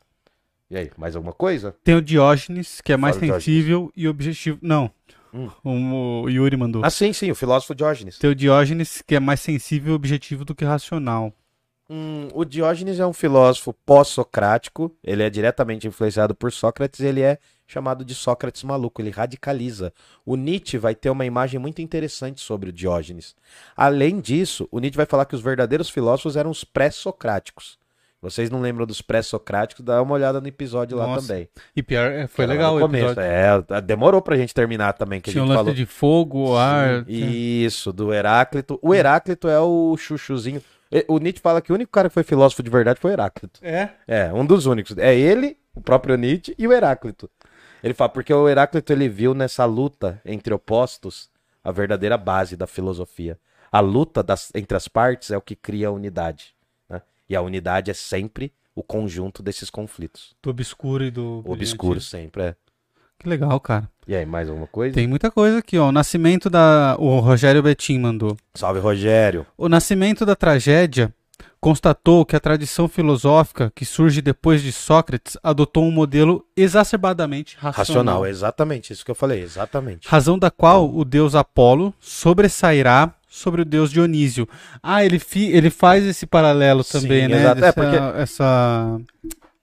E aí, mais alguma coisa? Tem o Diógenes, que é mais Fala, sensível e objetivo. Não. Hum. O, o Yuri mandou. Ah, sim, sim, o filósofo Diógenes. Tem o Diógenes, que é mais sensível e objetivo do que racional. Hum, o Diógenes é um filósofo pós-socrático, ele é diretamente influenciado por Sócrates, ele é chamado de Sócrates maluco, ele radicaliza. O Nietzsche vai ter uma imagem muito interessante sobre o Diógenes. Além disso, o Nietzsche vai falar que os verdadeiros filósofos eram os pré-socráticos. Vocês não lembram dos pré-socráticos? Dá uma olhada no episódio lá Nossa, também. E pior, é, foi Era lá legal o começo. episódio. É, demorou pra gente terminar também, que Tinha a um gente lance falou. de fogo, ar. Isso, do Heráclito. O Heráclito é o chuchuzinho. O Nietzsche fala que o único cara que foi filósofo de verdade foi o Heráclito. É? É, um dos únicos. É ele, o próprio Nietzsche e o Heráclito. Ele fala, porque o Heráclito ele viu nessa luta entre opostos a verdadeira base da filosofia. A luta das- entre as partes é o que cria a unidade. E a unidade é sempre o conjunto desses conflitos. Do obscuro e do. O obscuro sempre é. Que legal, cara. E aí, mais alguma coisa? Tem muita coisa aqui, ó. O nascimento da. O Rogério Betim mandou. Salve, Rogério. O nascimento da tragédia constatou que a tradição filosófica que surge depois de Sócrates adotou um modelo exacerbadamente racional. Racional, exatamente isso que eu falei, exatamente. Razão da qual o deus Apolo sobressairá sobre o deus Dionísio. Ah, ele, fi- ele faz esse paralelo Sim, também, né? exato. É, porque- essa,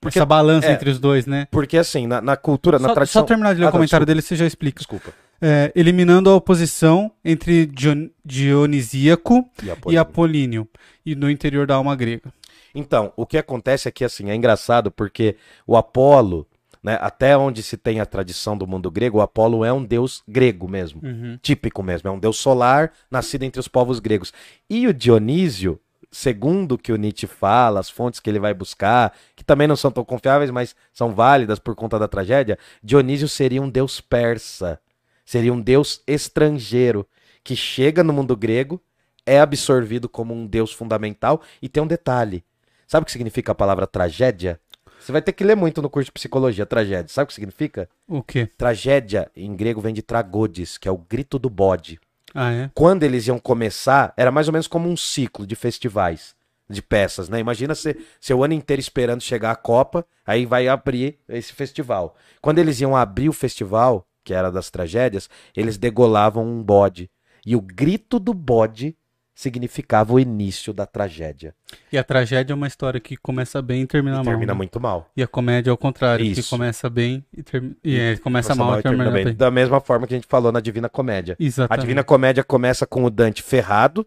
porque- essa balança é. entre os dois, né? Porque assim, na, na cultura, na Só, tradição. só terminar de ler Ah, o tá, comentário dele, você já explica. Desculpa. É, eliminando a oposição entre Dion- Dionisíaco E e Apolíneo. Apolíneo, e no interior da alma grega. Então, o que acontece é que assim, é engraçado porque o Apolo, né, até onde se tem a tradição do mundo grego, o Apolo é um deus grego mesmo, Uhum. típico mesmo, é um deus solar, nascido entre os povos gregos. E o Dionísio, segundo o que o Nietzsche fala, as fontes que ele vai buscar, que também não são tão confiáveis, mas são válidas por conta da tragédia, Dionísio seria um deus persa, seria um deus estrangeiro que chega no mundo grego, é absorvido como um deus fundamental e tem um detalhe. Sabe o que significa a palavra tragédia? Você vai ter que ler muito no curso de psicologia, tragédia. Sabe o que significa? O quê? Tragédia, em grego, vem de tragodes, que é o grito do bode. Ah, é? Quando eles iam começar, era mais ou menos como um ciclo de festivais, de peças, né? Imagina você seu ano inteiro esperando chegar a Copa, aí vai abrir esse festival. Quando eles iam abrir o festival, que era das tragédias, eles degolavam um bode. E o grito do bode significava o início da tragédia. E a tragédia é uma história que começa bem e termina E mal. termina né? muito mal. E a comédia é o contrário, que Isso. começa bem e, e é, começa mal e e termina termina bem. bem. Da mesma forma que a gente falou na Divina Comédia. A Exatamente. Divina Comédia começa com o Dante ferrado,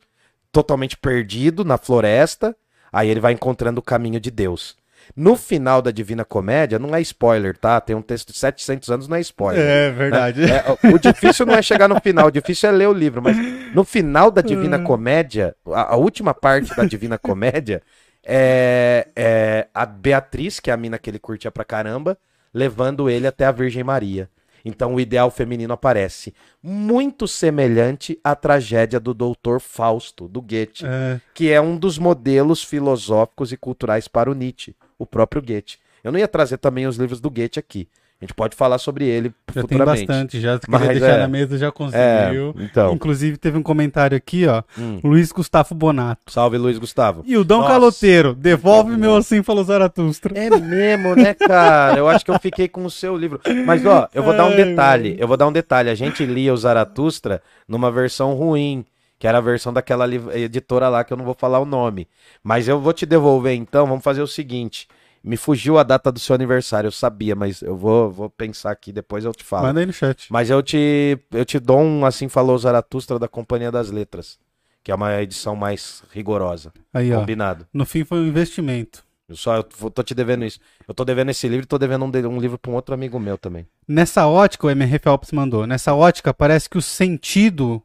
totalmente perdido na floresta, aí ele vai encontrando o caminho de Deus. No final da Divina Comédia, não é spoiler, tá? Tem um texto de 700 anos, não é spoiler. É verdade. É, o difícil não é chegar no final, o difícil é ler o livro, mas no final da Divina Comédia, a, a última parte da Divina Comédia é, é a Beatriz, que é a mina que ele curtia pra caramba, levando ele até a Virgem Maria. Então o ideal feminino aparece. Muito semelhante à tragédia do Doutor Fausto, do Goethe, É, que é um dos modelos filosóficos e culturais para o Nietzsche, o próprio Goethe. Eu não ia trazer também os livros do Goethe aqui. A gente pode falar sobre ele já tem futuramente. bastante, já Mas queria deixar é. na mesa, já É, conseguiu. então. Inclusive teve um comentário aqui, ó, Hum. Luiz Gustavo Bonato. Salve, Luiz Gustavo. E o Dom Nossa. Caloteiro, devolve meu assim, falou Zaratustra. É mesmo, né, cara? Eu acho que eu fiquei com o seu livro. Mas, ó, eu vou dar um detalhe. Eu vou dar um detalhe. A gente lia o Zaratustra numa versão ruim, que era a versão daquela editora lá que eu não vou falar o nome. Mas eu vou te devolver então. Vamos fazer o seguinte. Me fugiu a data do seu aniversário, eu sabia, mas eu vou, vou pensar aqui, depois eu te falo. Manda aí no chat. Mas eu te, eu te dou um Assim Falou Zaratustra da Companhia das Letras, que é uma edição mais rigorosa. Aí, ó. Combinado. No fim foi um investimento. Eu só eu tô te devendo isso. Eu tô devendo esse livro e tô devendo um, de- um livro pra um outro amigo meu também. Nessa ótica, o MR Phelps mandou. Nessa ótica, parece que o sentido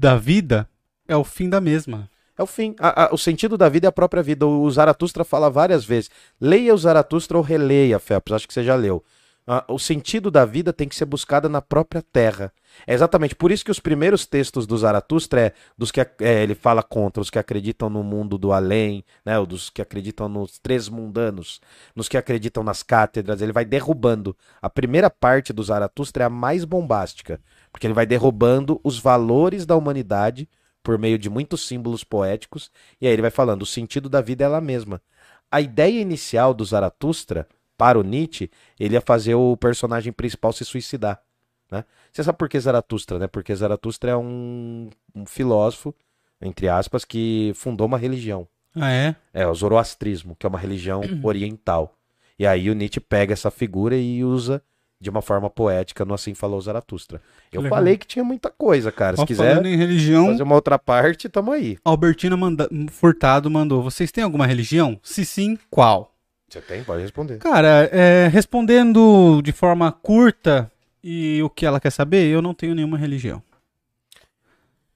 da vida é o fim da mesma. É o fim. A- a- o sentido da vida é a própria vida. O Zaratustra fala várias vezes. Leia o Zaratustra ou releia, Felps. Acho que você já leu. Ah, o sentido da vida tem que ser buscada na própria terra. É exatamente por isso que os primeiros textos do Zaratustra é dos que é, ele fala contra os que acreditam no mundo do além, né, ou dos que acreditam nos três mundanos, nos que acreditam nas cátedras. Ele vai derrubando. A primeira parte do Zaratustra é a mais bombástica, porque ele vai derrubando os valores da humanidade por meio de muitos símbolos poéticos, e aí ele vai falando, o sentido da vida é ela mesma. A ideia inicial do Zaratustra, para o Nietzsche, ele ia fazer o personagem principal se suicidar. Né? Você sabe por que Zaratustra, né? Porque Zaratustra é um, um filósofo, entre aspas, que fundou uma religião. Ah, é? É, o zoroastrismo, que é uma religião oriental. E aí o Nietzsche pega essa figura e usa de uma forma poética no Assim Falou Zaratustra. Eu legal. falei que tinha muita coisa, cara. Se Ó, quiser em religião, fazer uma outra parte, tamo aí. Albertina manda- Furtado mandou. Vocês têm alguma religião? Se sim, qual? Você tem? Pode responder. Cara, é, respondendo de forma curta e o que ela quer saber, eu não tenho nenhuma religião.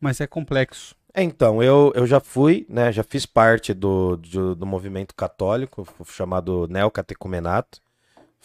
Mas é complexo. Então, eu, eu já fui, né, já fiz parte do, do, do movimento católico, chamado Neocatecumenato.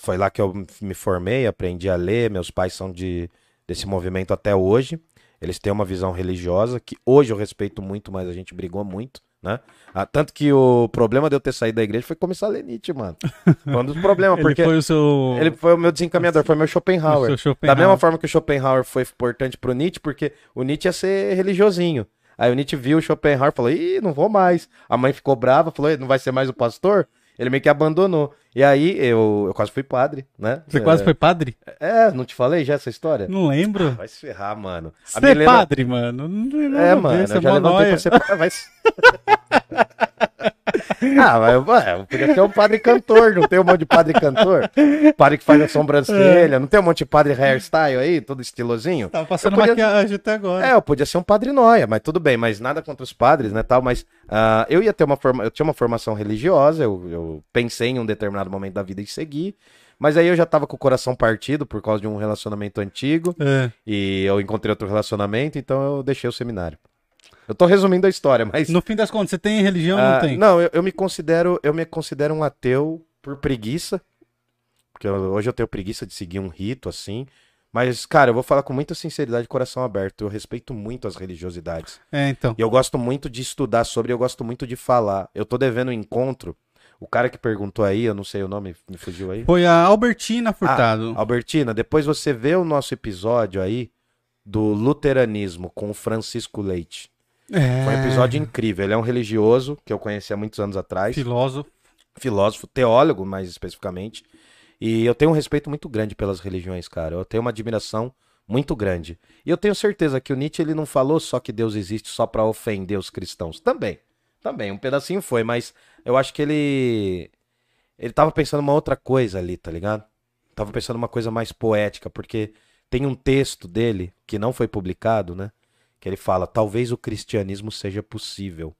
Foi lá que eu me formei, aprendi a ler, meus pais são de, desse movimento até hoje. Eles têm uma visão religiosa, que hoje eu respeito muito, mas a gente brigou muito, né? Ah, tanto que o problema de eu ter saído da igreja foi começar a ler Nietzsche, mano. Foi um dos problemas, Ele porque foi o seu. ele foi o meu desencaminhador, foi meu o Schopenhauer. seu Da Schopenhauer. mesma forma que o Schopenhauer foi importante pro Nietzsche, porque o Nietzsche ia ser religiosinho. Aí o Nietzsche viu o Schopenhauer e falou: Ih, não vou mais. A mãe ficou brava, falou: "Ih, não vai ser mais o pastor? Ele meio que abandonou. E aí eu, eu quase fui padre, né? Você quase foi padre? É, não te falei já essa história? Não lembro. Vai se ferrar, mano. Você é Milena- padre, mano. Não nada É, ver, mano, você eu já levantei pra ser. Vai... se- ah, mas ué, eu podia ser um padre cantor, não tem um monte de padre cantor? Padre que faz a sobrancelha, não tem um monte de padre hairstyle aí, todo estilosinho? Tava passando Eu podia- maquiagem até agora. É, eu podia ser um padre noia, mas tudo bem, mas nada contra os padres, né, tal, mas ah, eu ia ter uma forma, eu tinha uma formação religiosa, eu, eu pensei em um determinado momento da vida em seguir, mas aí eu já tava com o coração partido por causa de um relacionamento antigo, É. e eu encontrei outro relacionamento, então eu deixei o seminário. Eu tô resumindo a história, mas No fim das contas, você tem religião ou não ah, tem? não, eu, eu me considero, eu me considero um ateu por preguiça. Porque eu- hoje eu tenho preguiça de seguir um rito assim. Mas, cara, eu vou falar com muita sinceridade e coração aberto. Eu respeito muito as religiosidades. É, então. E eu gosto muito de estudar sobre, eu gosto muito de falar. Eu tô devendo um encontro. O cara que perguntou aí, eu não sei o nome, me fugiu aí. Foi a Albertina Furtado. Ah, Albertina, depois você vê o nosso episódio aí do luteranismo com o Francisco Leite. É. Foi um episódio incrível. Ele é um religioso que eu conheci há muitos anos atrás Filósofo. filósofo, teólogo mais especificamente. E eu tenho um respeito muito grande pelas religiões, cara. Eu tenho uma admiração muito grande. E eu tenho certeza que o Nietzsche ele não falou só que Deus existe só pra ofender os cristãos. Também. Também, um pedacinho foi, mas eu acho que ele ele tava pensando uma outra coisa ali, tá ligado? Tava pensando uma coisa mais poética, porque tem um texto dele que não foi publicado, né? Que ele fala: "Talvez o cristianismo seja possível".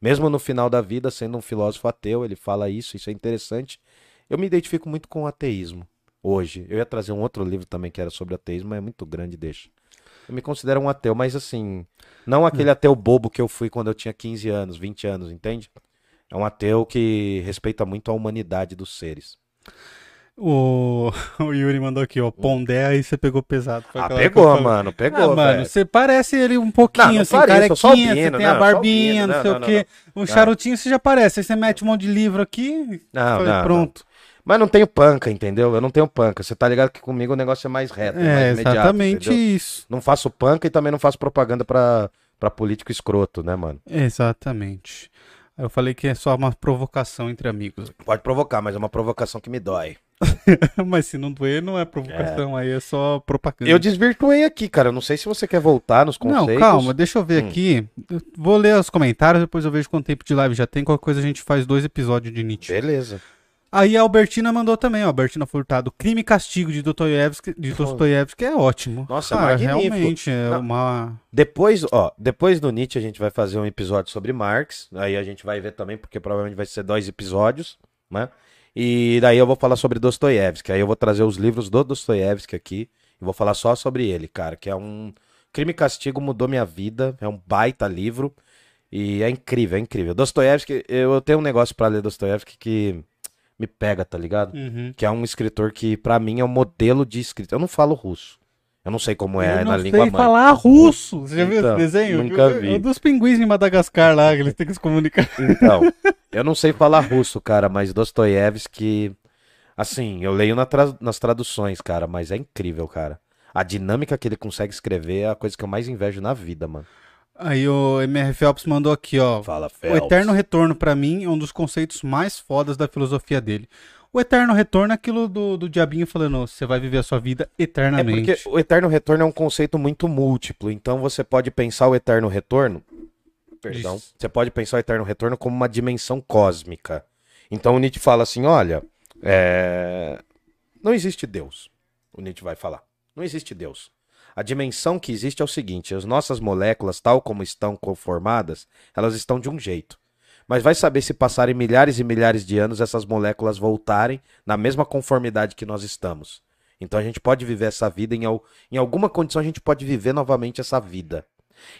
Mesmo no final da vida, sendo um filósofo ateu, ele fala isso, isso é interessante. Eu me identifico muito com o ateísmo hoje. Eu ia trazer um outro livro também que era sobre ateísmo, mas é muito grande, deixa. Eu me considero um ateu, mas assim, não aquele ateu bobo que eu fui quando eu tinha 15 anos, 20 anos, entende? É um ateu que respeita muito a humanidade dos seres. O... o Yuri mandou aqui, ó. Pondé, aí você pegou pesado. Ah, pegou, mano, Ah, pegou, mano, velho. você parece ele um pouquinho, Não, não assim, pareço, carequinha, você tem não, a barbinha, não sei o quê. Um charutinho você já parece, aí você mete um monte de livro aqui, Não, não, pronto. Mas não tenho panca, entendeu? Eu não tenho panca. Você tá ligado que comigo o negócio é mais reto, é, É, mais imediato, exatamente entendeu? isso. Não faço panca e também não faço propaganda pra, pra político escroto, né, mano? Exatamente. Eu falei que é só uma provocação entre amigos. Pode provocar, mas é uma provocação que me dói. Mas se não doer, não é provocação, aí é só propaganda. Eu desvirtuei aqui, cara. Eu não sei se você quer voltar nos Não, conceitos. calma, deixa eu ver Hum. aqui. Eu vou ler os comentários, depois eu vejo quanto tempo de live já tem. Qualquer coisa a gente faz dois episódios de Nietzsche. Beleza. Aí a Albertina mandou também, ó. Albertina Furtado. Crime e Castigo de Dostoiévski, de Dostoiévski é ótimo. Nossa, Cara, magnífico. realmente é Não. uma... Depois, ó, depois do Nietzsche a gente vai fazer um episódio sobre Marx. Aí a gente vai ver também, porque provavelmente vai ser dois episódios, né? E daí eu vou falar sobre Dostoiévski. Aí eu vou trazer os livros do Dostoiévski aqui e vou falar só sobre ele, cara, que é um Crime e Castigo mudou minha vida, é um baita livro e é incrível, é incrível. Dostoiévski, eu tenho um negócio pra ler Dostoiévski que me pega, tá ligado? Uhum. Que é um escritor que pra mim é um modelo de escrita. Eu não falo russo. Eu não sei como é eu na não língua sei mãe. falar russo. Você já viu Então, esse desenho? nunca O- vi. O dos pinguins em Madagascar lá, que eles têm que se comunicar. Então, eu não sei falar russo, cara, mas Dostoiévski, assim, eu leio na tra- nas traduções, cara, mas é incrível, cara. A dinâmica que ele consegue escrever é a coisa que eu mais invejo na vida, mano. Aí o MR Phelps mandou aqui, ó. Fala, O eterno retorno, pra mim, é um dos conceitos mais fodas da filosofia dele. O eterno retorno é aquilo do, do diabinho falando, você vai viver a sua vida É eternamente. porque o eterno retorno é um conceito muito múltiplo, então você pode pensar o eterno retorno, perdão, Isso. você pode pensar o eterno retorno como uma dimensão cósmica. Então o Nietzsche fala assim, olha, é, não existe Deus. O Nietzsche vai falar, não existe Deus. A dimensão que existe é o seguinte: as nossas moléculas, tal como estão conformadas, elas estão de um jeito. Mas vai saber se passarem milhares e milhares de anos essas moléculas voltarem na mesma conformidade que nós estamos. Então a gente pode viver essa vida em, em alguma condição a gente pode viver novamente essa vida.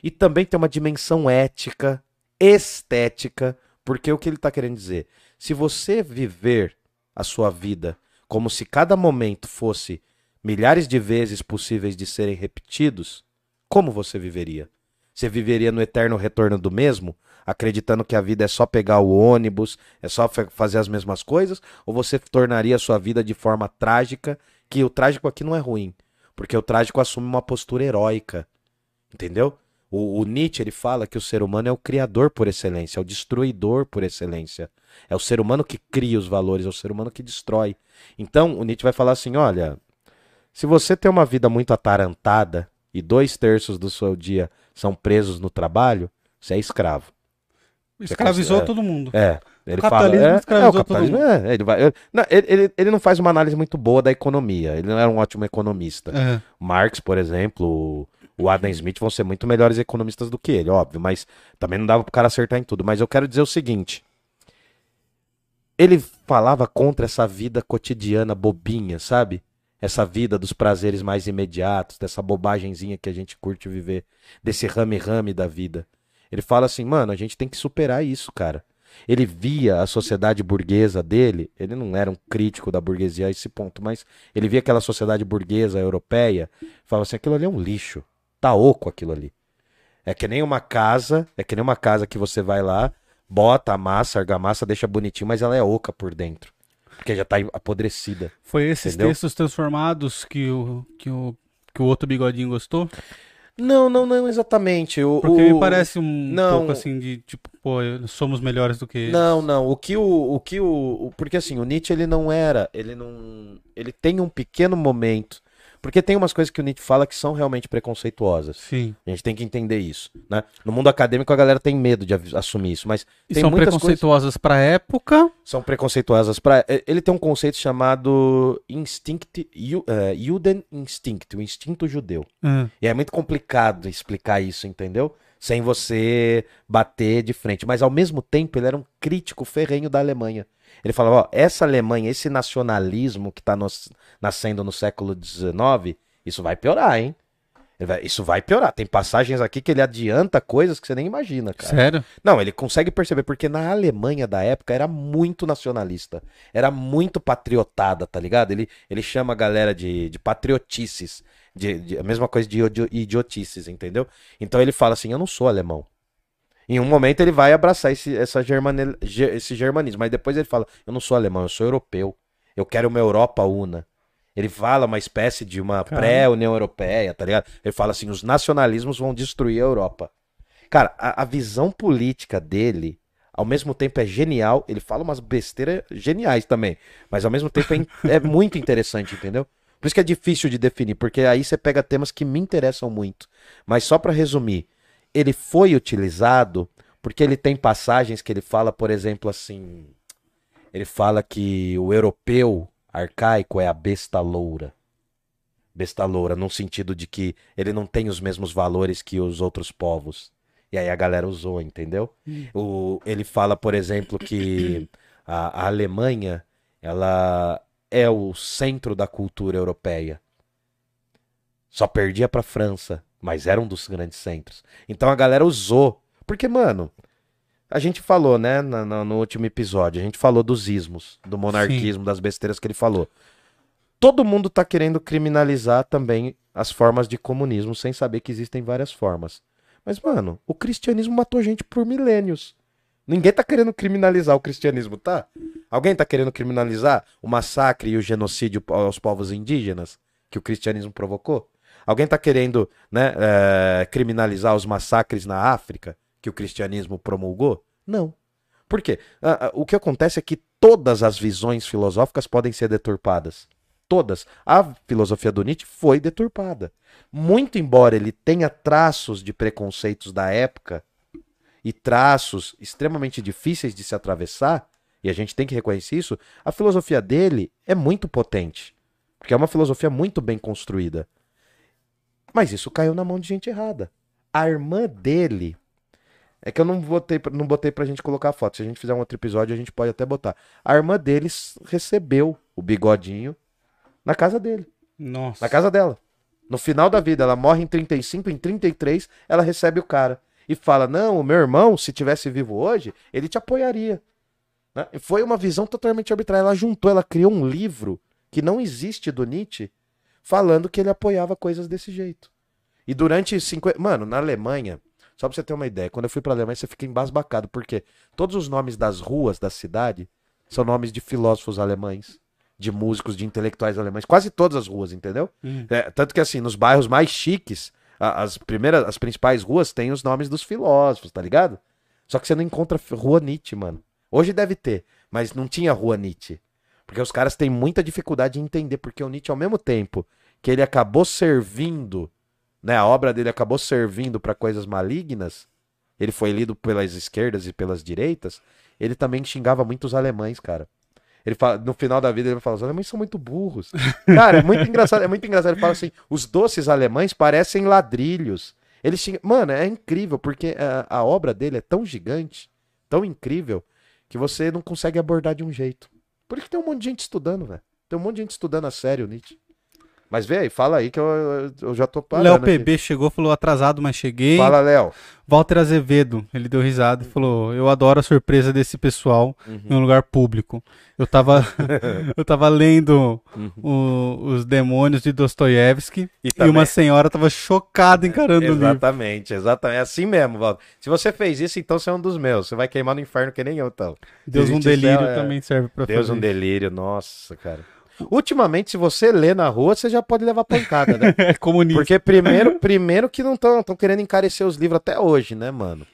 E também tem uma dimensão ética, estética, porque o que ele está querendo dizer? Se você viver a sua vida como se cada momento fosse milhares de vezes possíveis de serem repetidos, como você viveria? Você viveria no eterno retorno do mesmo, acreditando que a vida é só pegar o ônibus, é só fa- fazer as mesmas coisas, ou você tornaria a sua vida de forma trágica, que o trágico aqui não é ruim, porque o trágico assume uma postura heróica, entendeu? O, o Nietzsche ele fala que o ser humano é o criador por excelência, é o destruidor por excelência. É o ser humano que cria os valores, é o ser humano que destrói. Então, o Nietzsche vai falar assim: olha, se você tem uma vida muito atarantada e dois terços do seu dia são presos no trabalho, você é escravo. Escravizou é. todo mundo. É. Ele O capitalismo fala, é, escravizou é, o capitalismo, é, ele, vai, é, não, ele, ele, ele não faz uma análise muito boa da economia. Ele não era um ótimo economista. É. Marx, por exemplo, o- Adam Smith vão ser muito melhores economistas do que ele, óbvio, mas também não dava pro cara acertar em tudo. Mas eu quero dizer o seguinte: ele falava contra essa vida cotidiana bobinha, sabe? Essa vida dos prazeres mais imediatos, dessa bobagenzinha que a gente curte viver, desse rame-rame da vida. Ele fala assim, mano, a gente tem que superar isso, cara. Ele via a sociedade burguesa dele, ele não era um crítico da burguesia a esse ponto, mas ele via aquela sociedade burguesa europeia, falava assim, aquilo ali é um lixo, tá oco aquilo ali. É que nem uma casa, é que nem uma casa que você vai lá, bota a massa, argamassa, deixa bonitinho, mas ela é oca por dentro. Porque já tá apodrecida. Foi esses Entendeu? textos transformados que o, que, o, que o outro bigodinho gostou? Não, não, não exatamente. O, Porque o- me parece um não. pouco assim de tipo, pô, somos melhores do que eles. Não, não. O que o, o que o, porque assim, o Nietzsche ele não era, ele não, ele tem um pequeno momento, porque tem umas coisas que o Nietzsche fala que são realmente preconceituosas. Sim. A gente tem que entender isso, né? No mundo acadêmico a galera tem medo de assumir isso, mas E tem são muitas coisas preconceituosas pra época. são preconceituosas para ele tem um conceito chamado instinct Ju- Juden instinct, o instinto judeu. Ah, E é muito complicado explicar isso, entendeu? Sem você bater de frente. Mas ao mesmo tempo, ele era um crítico ferrenho da Alemanha. Ele falava: ó, essa Alemanha, esse nacionalismo que está nascendo no século XIX, isso vai piorar, hein? Vai- Isso vai piorar. Tem passagens aqui que ele adianta coisas que você nem imagina, cara. sério? Não, ele consegue perceber, porque na Alemanha da época era muito nacionalista. Era muito patriotada, tá ligado? Ele, ele chama a galera de, de patriotices. De, de- a mesma coisa de idio- idiotices, entendeu? Então ele fala assim: Eu não sou alemão. Em um momento ele vai abraçar esse, essa germane- ge- esse germanismo, mas depois ele fala: Eu não sou alemão, eu sou europeu. Eu quero uma Europa una. Ele fala uma espécie de uma pré-União Europeia, tá ligado? Ele fala assim: os nacionalismos vão destruir a Europa. Cara, a, a visão política dele, ao mesmo tempo é genial. Ele fala umas besteiras geniais também, mas ao mesmo tempo é, é muito interessante, entendeu? Por isso que é difícil de definir, porque aí você pega temas que me interessam muito. Mas só pra resumir, ele foi utilizado porque ele tem passagens que ele fala, por exemplo, assim. Ele fala que o europeu arcaico é a besta loura. Besta loura, num sentido de que ele não tem os mesmos valores que os outros povos. E aí a galera usou, entendeu? O, ele fala, por exemplo, que a, a Alemanha ela é o centro da cultura europeia. Só perdia pra França, mas era um dos grandes centros. Então a galera usou. Porque, mano, a gente falou, né, no, no- último episódio, a gente falou dos ismos, do monarquismo, das besteiras que ele falou. Todo mundo tá querendo criminalizar também as formas de comunismo, sem saber que existem várias formas. Mas, mano, o cristianismo matou gente por milênios. Ninguém tá querendo criminalizar o cristianismo, tá? Alguém tá querendo criminalizar o massacre e o genocídio aos povos indígenas que o cristianismo provocou? Alguém tá querendo né, eh, criminalizar os massacres na África que o cristianismo promulgou? Não. Por quê? Ah, ah, o que acontece é que todas as visões filosóficas podem ser deturpadas. Todas. A filosofia do Nietzsche foi deturpada. Muito embora ele tenha traços de preconceitos da época e traços extremamente difíceis de se atravessar, e a gente tem que reconhecer isso, a filosofia dele é muito potente. Porque é uma filosofia muito bem construída. Mas isso caiu na mão de gente errada. A irmã dele. É que eu não botei, pra- não botei pra gente colocar a foto. Se a gente fizer um outro episódio, a gente pode até botar. A irmã deles recebeu o bigodinho na casa dele. Nossa. Na casa dela. No final da vida, ela morre em 35, em 33, ela recebe o cara. E fala: Não, o meu irmão, se tivesse vivo hoje, ele te apoiaria. Né? Foi uma visão totalmente arbitrária. Ela juntou, ela criou um livro que não existe do Nietzsche, falando que ele apoiava coisas desse jeito. E durante 50. Mano, na Alemanha, só pra você ter uma ideia, quando eu fui pra Alemanha, você fica embasbacado, porque todos os nomes das ruas da cidade são nomes de filósofos alemães, de músicos, de intelectuais alemães. Quase todas as ruas, entendeu? Hum. É, tanto que assim, nos bairros mais chiques, as primeiras, as principais ruas têm os nomes dos filósofos, tá ligado? Só que você não encontra rua Nietzsche, mano. Hoje deve ter, mas não tinha rua Nietzsche. Porque os caras têm muita dificuldade em entender, porque o Nietzsche, ao mesmo tempo que ele acabou servindo, né, a obra dele acabou servindo para coisas malignas, ele foi lido pelas esquerdas e pelas direitas, ele também xingava muito os alemães, cara. Ele fala, no final da vida ele fala, os alemães são muito burros. Cara, é muito engraçado, é muito engraçado. Ele fala assim, os doces alemães parecem ladrilhos. Ele xinga... Mano, é incrível, porque a, a obra dele é tão gigante, tão incrível, que você não consegue abordar de um jeito. Por isso que tem um monte de gente estudando, velho. Tem um monte de gente estudando a sério Nietzsche. Mas vê aí, fala aí que eu, eu- eu já tô parando Léo aqui. PB chegou, falou atrasado, mas cheguei. Fala, Léo. Walter Azevedo, ele deu risada e falou: Eu adoro a surpresa desse pessoal Uhum. em um lugar público. Eu tava, eu tava lendo Uhum. o- os demônios de Dostoiévski E e, uma senhora tava chocada encarando o livro. Exatamente, exatamente. É assim mesmo, Valdo. Se você fez isso, então você é um dos meus. Você vai queimar no inferno que nem eu, então. Deus um delírio céu, é. também serve pra Deus fazer um delírio, nossa, cara. Ultimamente, se você lê na rua, você já pode levar pancada, né? É comunista. Porque primeiro, primeiro que não estão querendo encarecer os livros até hoje, né, mano?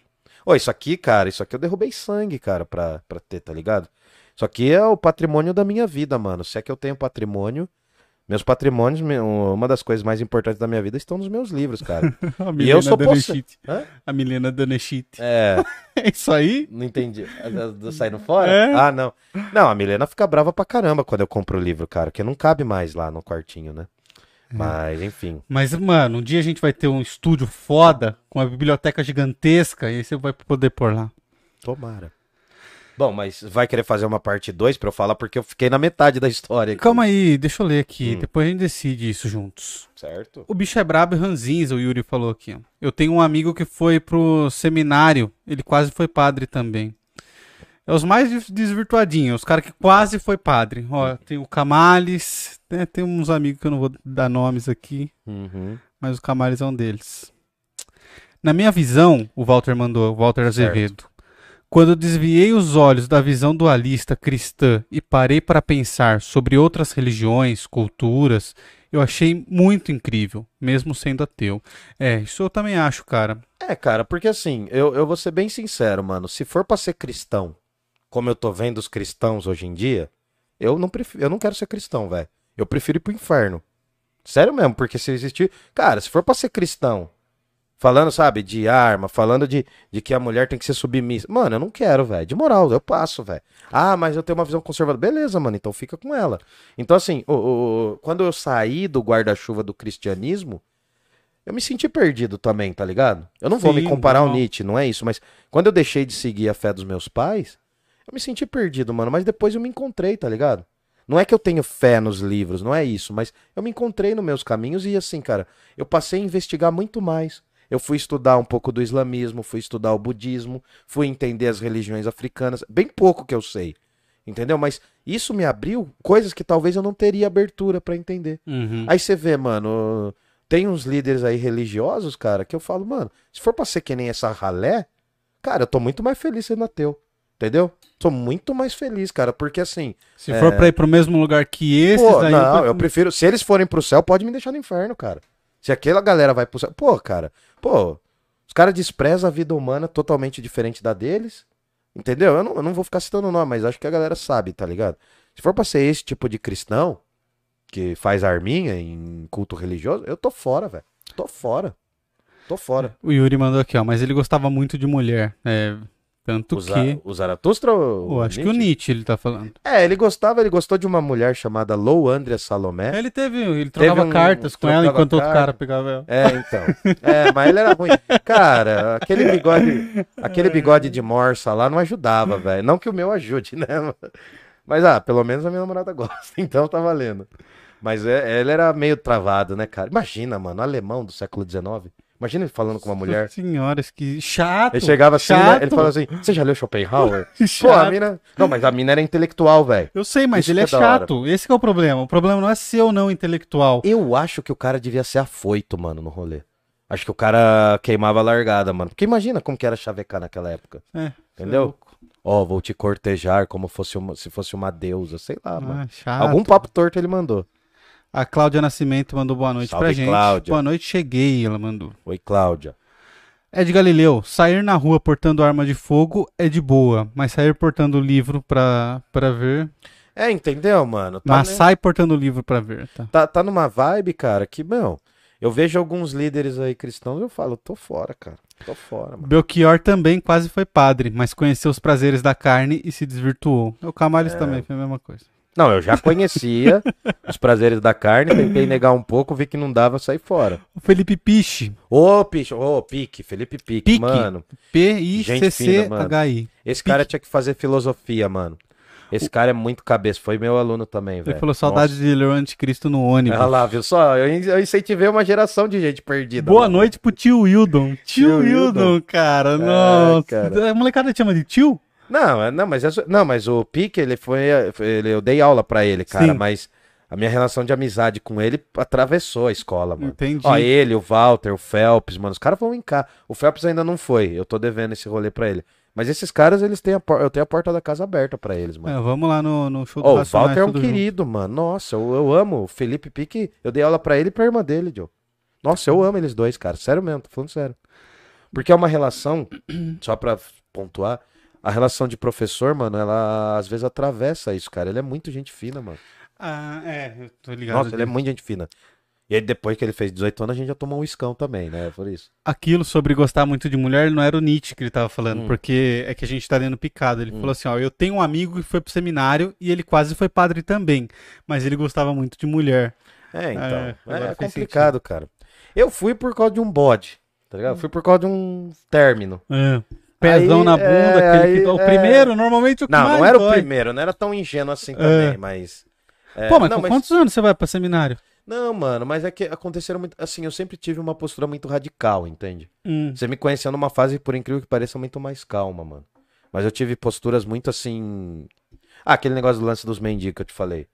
Ô, isso aqui, cara, isso aqui eu derrubei sangue, cara, pra, pra ter, tá ligado? Isso aqui é o patrimônio da minha vida, mano. Se é que eu tenho patrimônio, meus patrimônios, uma das coisas mais importantes da minha vida estão nos meus livros, cara. A E eu sou Danechit. Hã? A Milena Danechit. É, É isso aí? não entendi. Do saindo fora? É. Ah, não. Não, a Milena fica brava pra caramba quando eu compro o livro, cara, que não cabe mais lá no quartinho, né? Mas, enfim. Mas, mano, um dia a gente vai ter um estúdio foda, com uma biblioteca gigantesca, e aí você vai poder pôr lá. Tomara. Bom, mas vai querer fazer uma parte 2 pra eu falar porque eu fiquei na metade da história. aqui. Calma aí, deixa eu ler aqui, Hum. depois a gente decide isso juntos. Certo? O bicho é brabo e ranzinza, o Yuri falou aqui. Eu tenho um amigo que foi pro seminário, ele quase foi padre também. É os mais des- desvirtuadinhos, os caras que quase foi padre. Ó, tem o Camales, né, tem uns amigos que eu não vou dar nomes aqui, Uhum. mas o Camales é um deles. Na minha visão, o Walter mandou, o Walter Certo. Quando desviei os olhos da visão dualista cristã e parei para pensar sobre outras religiões, culturas, eu achei muito incrível, mesmo sendo ateu. É, isso eu também acho, cara. É, cara, porque assim, eu, eu vou ser bem sincero, mano. Se for pra ser cristão, como eu tô vendo os cristãos hoje em dia, eu não, prefiro, eu não quero ser cristão, velho. Eu prefiro ir pro inferno. Sério mesmo, porque se existir. Cara, se for pra ser cristão Falando, sabe, de arma, falando de, de que a mulher tem que ser submissa. Mano, eu não quero, velho. De moral, eu passo, velho. Ah, mas eu tenho uma visão conservadora. Beleza, mano, então fica com ela. Então, assim, o, o- quando eu saí do guarda-chuva do cristianismo, eu me senti perdido também, tá ligado? Eu não vou me comparar ao normal. Nietzsche, não é isso, mas quando eu deixei de seguir a fé dos meus pais, eu me senti perdido, mano, mas depois eu me encontrei, tá ligado? Não é que eu tenho fé nos livros, não é isso, mas eu me encontrei nos meus caminhos e assim, cara, eu passei a investigar muito mais. Eu fui estudar um pouco do islamismo, fui estudar o budismo, fui entender as religiões africanas, bem pouco que eu sei. Entendeu? Mas isso me abriu coisas que talvez eu não teria abertura pra entender. Uhum. Aí você vê, mano, tem uns líderes aí religiosos, cara, que eu falo, mano, se for pra ser que nem essa ralé, cara, eu tô muito mais feliz sendo ateu. Entendeu? Tô muito mais feliz, cara, porque assim. Se for pra ir pro mesmo lugar que esses, Pô, aí não, tô- eu prefiro. Se eles forem pro céu, pode me deixar no inferno, cara. Se aquela galera vai pro céu. Pô, cara, pô, os caras desprezam a vida humana totalmente diferente da deles. Entendeu? Eu não, eu não vou ficar citando nome, mas acho que a galera sabe, tá ligado? Se for pra ser esse tipo de cristão, que faz arminha em culto religioso, eu tô fora, velho. Tô fora. Tô fora. O Yuri mandou aqui, ó, mas ele gostava muito de mulher. É, tanto O, que. o Zaratustra ou acho que o Nietzsche ele tá falando. É, ele gostava, ele gostou de uma mulher chamada Lou Andrea Salomé. Ele teve. Ele trocava um- cartas com ela enquanto outro carta. cara pegava ela. É, então. É, mas ele era ruim. Cara, aquele bigode, aquele bigode de morsa lá não ajudava, velho. Não que o meu ajude, né? Mas, ah, pelo menos a minha namorada gosta, então tá valendo. Mas é, ele era meio travado, né, cara? Imagina, mano, alemão do século XIX. Imagina ele falando com uma mulher. Senhoras, que chato. Ele chegava assim, né? chato. ele falava assim: Você já leu Schopenhauer? Pô, a mina. Não, mas a mina era intelectual, velho. Eu sei, mas Isso ele é é chato. Esse que é o problema. O problema não é ser ou não intelectual. Eu acho que o cara devia ser afoito, mano, no rolê. Acho que o cara queimava a largada, mano. Porque imagina como que era chavecar naquela época. É, Entendeu? Ó, vou te cortejar como fosse uma, se fosse uma deusa, sei lá, mano. Ah, chato. Algum papo torto ele mandou. A Cláudia Nascimento mandou boa noite Salve, pra gente. Cláudia. Boa noite, cheguei, ela mandou. Oi, Cláudia. Ed Galileu, sair na rua portando arma de fogo é de boa, mas sair portando livro pra, pra ver. É, entendeu, mano? Tá, mas né? sai portando livro pra ver, tá? tá, tá numa vibe, cara, que, meu, eu vejo alguns líderes aí cristãos e eu falo, tô fora, cara. Tô fora, mano. Belchior também quase foi padre, mas conheceu os prazeres da carne e se desvirtuou. O Camales É. também foi a mesma coisa. Não, eu já conhecia os prazeres da carne, tentei negar um pouco, vi que não dava, saí fora. O Felipe Piche, Ô, Piche, ô, Pique, Felipe Pique, Pique. mano. P-I-C-C-H-I. Esse cara tinha que fazer filosofia, mano. Esse cara é muito cabeça, foi meu aluno também, velho. Ele falou saudade de ler o Anticristo no ônibus. Olha lá, viu só? Eu, in- eu incentivei uma geração de gente perdida. Boa mano. noite pro tio Wildon. Tio, Tio Wildon, cara. Nossa. cara. A molecada te chama de tio? Não, é- não, mas é, não, mas o Pique, ele foi, ele, eu dei aula pra ele, cara, Sim. mas a minha relação de amizade com ele atravessou a escola, mano. Entendi. Ó, ele, o Walter, o Phelps, mano, os caras vão em cá. O Phelps ainda não foi, eu tô devendo esse rolê pra ele. Mas esses caras, eles têm a por... eu tenho a porta da casa aberta pra eles, mano. É, vamos lá no, no show do Ó, o Walter é um tudo junto. querido, mano. Nossa, eu, eu amo. O Felipe Pique, eu dei aula pra ele e pra irmã dele, Joe. Nossa, eu amo eles dois, cara. Sério mesmo, tô falando sério. Porque é uma relação, só pra pontuar, a relação de professor, mano, ela às vezes atravessa isso, cara. Ele é muito gente fina, mano. Ah, é, eu tô ligado. Nossa, ele é muito gente fina. E aí depois que ele fez 18 anos, a gente já tomou um iscão também, né? Por isso. Aquilo sobre gostar muito de mulher não era o Nietzsche que ele tava falando, Hum. porque é que a gente tá lendo picado. Ele Hum. falou assim: ó, eu tenho um amigo que foi pro seminário e ele quase foi padre também, mas ele gostava muito de mulher. É, então. É, É, é fez complicado, cara. Eu fui por causa de um bode, tá ligado? Eu fui por causa de um término. É. Pezão Aí, na bunda, é, aquele que aí, o é. primeiro, normalmente o que Não, mais não era o dói. primeiro, não era tão ingênuo assim também, mas. é, Pô, mas não, com quantos anos você vai pra seminário? Não, mano, mas é que aconteceram muito. Assim, eu sempre tive uma postura muito radical, entende? Hum. Você me conheceu numa fase, por incrível que pareça, muito mais calma, mano. Mas eu tive posturas muito assim. Ah, aquele negócio do lance dos mendigos que eu te falei.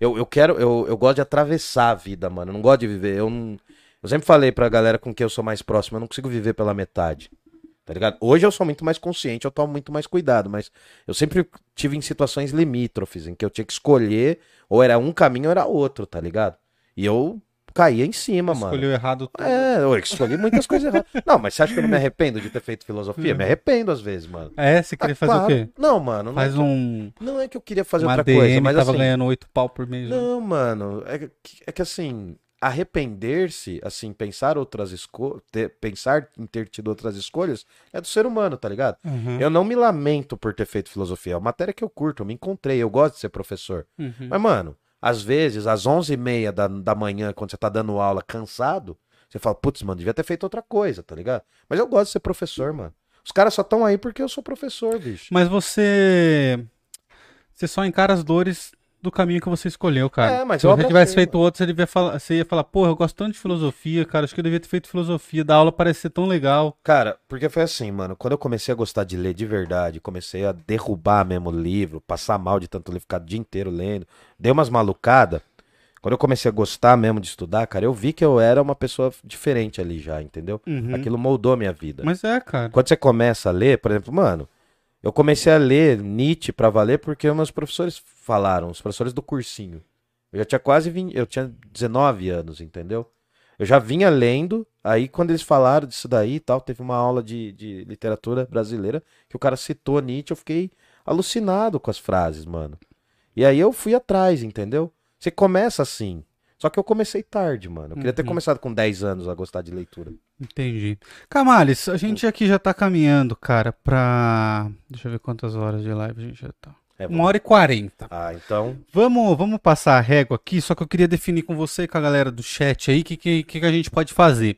Eu, eu quero, eu, eu gosto de atravessar a vida, mano. Eu não gosto de viver. Eu, não... eu sempre falei pra galera com quem eu sou mais próximo, eu não consigo viver pela metade. Tá ligado? Hoje eu sou muito mais consciente, eu tomo muito mais cuidado, mas eu sempre tive em situações limítrofes, em que eu tinha que escolher, ou era um caminho ou era outro, tá ligado? E eu caía em cima, mano. Escolheu errado tudo. É, eu escolhi muitas coisas erradas. Não, mas você acha que eu não me arrependo de ter feito filosofia? Me arrependo às vezes, mano. É, você queria Ah, fazer claro. o quê? Não, mano. Não, Faz é que, um. não é que eu queria fazer Uma outra DM, coisa, mas tava assim. ganhando oito pau por mês. né? Não, mano. É que, é que assim. Arrepender-se, assim, pensar outras escolhas, pensar em ter tido outras escolhas, é do ser humano, tá ligado? Uhum. Eu não me lamento por ter feito filosofia. É uma matéria que eu curto, eu me encontrei, eu gosto de ser professor. Uhum. Mas, mano, às vezes, às 11h30 da, da manhã, quando você tá dando aula cansado, você fala, putz, mano, devia ter feito outra coisa, tá ligado? Mas eu gosto de ser professor, mano. Os caras só estão aí porque eu sou professor, bicho. Mas você. Você só encara as dores do caminho que você escolheu, cara. É, mas Se você tivesse feito outro, você, devia falar, você ia falar, porra, eu gosto tanto de filosofia, cara, acho que eu devia ter feito filosofia. Da aula parece ser tão legal. Cara, porque foi assim, mano. Quando eu comecei a gostar de ler de verdade, comecei a derrubar mesmo o livro, passar mal de tanto ler, ficar o dia inteiro lendo, dei umas malucadas. Quando eu comecei a gostar mesmo de estudar, cara, eu vi que eu era uma pessoa diferente ali já, entendeu? Uhum. Aquilo moldou a minha vida. Mas é, cara. Quando você começa a ler, por exemplo, mano, eu comecei a ler Nietzsche pra valer porque meus professores falaram, os professores do cursinho. Eu já tinha quase 20, eu tinha 19 anos, entendeu? Eu já vinha lendo, aí quando eles falaram disso daí e tal, teve uma aula de, de literatura brasileira que o cara citou Nietzsche, eu fiquei alucinado com as frases, mano. E aí eu fui atrás, entendeu? Você começa assim. Só que eu comecei tarde, mano. Eu queria ter Uhum. começado com 10 anos a gostar de leitura. Entendi. Camales, a gente aqui já tá caminhando, cara, pra. Deixa eu ver quantas horas de live a gente já tá. É, Uma hora e quarenta. Ah, então. Vamos, vamos passar a régua aqui, só que eu queria definir com você e com a galera do chat aí o que, que, que a gente pode fazer.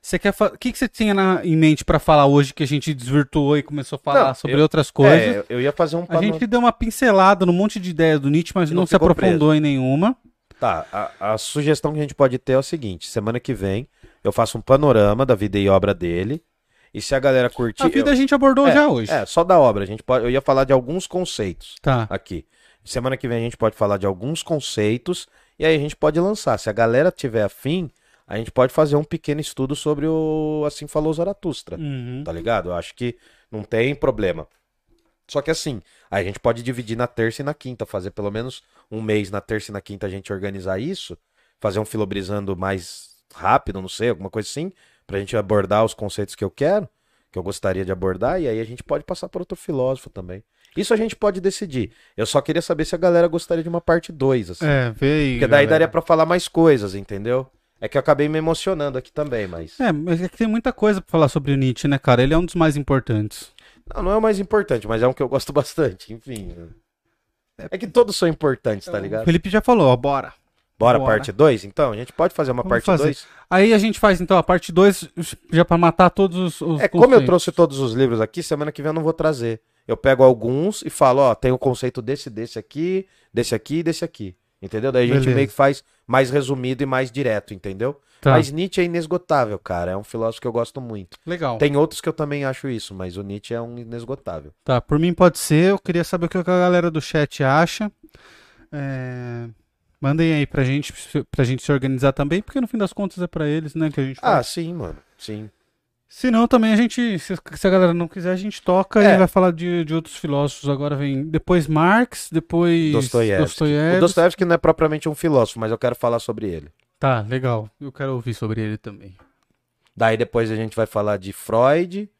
Você quer fa... O que, que você tinha na- em mente pra falar hoje que a gente desvirtuou e começou a falar Não, sobre eu- outras coisas? É, eu- ia fazer um a gente deu uma pincelada no monte de ideias do Nietzsche, mas não, não se aprofundou em nenhuma. Tá, a, a sugestão que a gente pode ter é o seguinte: semana que vem eu faço um panorama da vida e obra dele. E se a galera curtir. A vida eu- a gente abordou é, já hoje. É, só da obra. A gente pode, eu ia falar de alguns conceitos Tá. aqui. Semana que vem a gente pode falar de alguns conceitos e aí a gente pode lançar. Se a galera tiver afim, a gente pode fazer um pequeno estudo sobre o Assim Falou Zaratustra. Uhum. Tá ligado? Eu acho que não tem problema. Só que assim, a gente pode dividir na terça e na quinta, fazer pelo menos um mês na terça e na quinta a gente organizar isso, fazer um filobrizando mais rápido, não sei, alguma coisa assim, pra gente abordar os conceitos que eu quero, que eu gostaria de abordar, e aí a gente pode passar por outro filósofo também. Isso a gente pode decidir. Eu só queria saber se a galera gostaria de uma parte 2, assim. É, aí. Porque daí galera. daria pra falar mais coisas, entendeu? É que eu acabei me emocionando aqui também, mas. É, mas é que tem muita coisa pra falar sobre o Nietzsche, né, cara? Ele é um dos mais importantes. Não, não é o mais importante, mas é um que eu gosto bastante, enfim. É que todos são importantes, tá O ligado? Felipe já falou, ó, bora. Bora, bora. parte 2? Então, a gente pode fazer uma Vamos parte fazer. 2? Aí a gente faz então a parte 2 já pra matar todos os. os É, como eu trouxe todos os livros aqui, semana que vem eu não vou trazer. Eu pego alguns e falo, ó, tem o conceito desse, desse aqui, desse aqui e desse aqui. Entendeu? Daí a gente Beleza. meio que faz mais resumido e mais direto, entendeu? Tá, Mas Nietzsche é inesgotável, cara. É um filósofo que eu gosto muito. legal. Tem outros que eu também acho isso, mas o Nietzsche é um inesgotável. Tá, por mim pode ser. Eu queria saber o que a galera do chat acha. É, Mandem aí pra gente, pra gente se organizar também, porque no fim das contas é pra eles, né, que a gente Ah, faz. sim, mano. Sim. Se não, também a gente, se, se a galera não quiser, a gente toca É. e vai falar de, de outros filósofos. Agora vem depois Marx, depois Dostoiévski. Dostoiévski. O Dostoiévski não é propriamente um filósofo, mas eu quero falar sobre ele. Tá, legal. Eu quero ouvir sobre ele também. Daí depois a gente vai falar de Freud.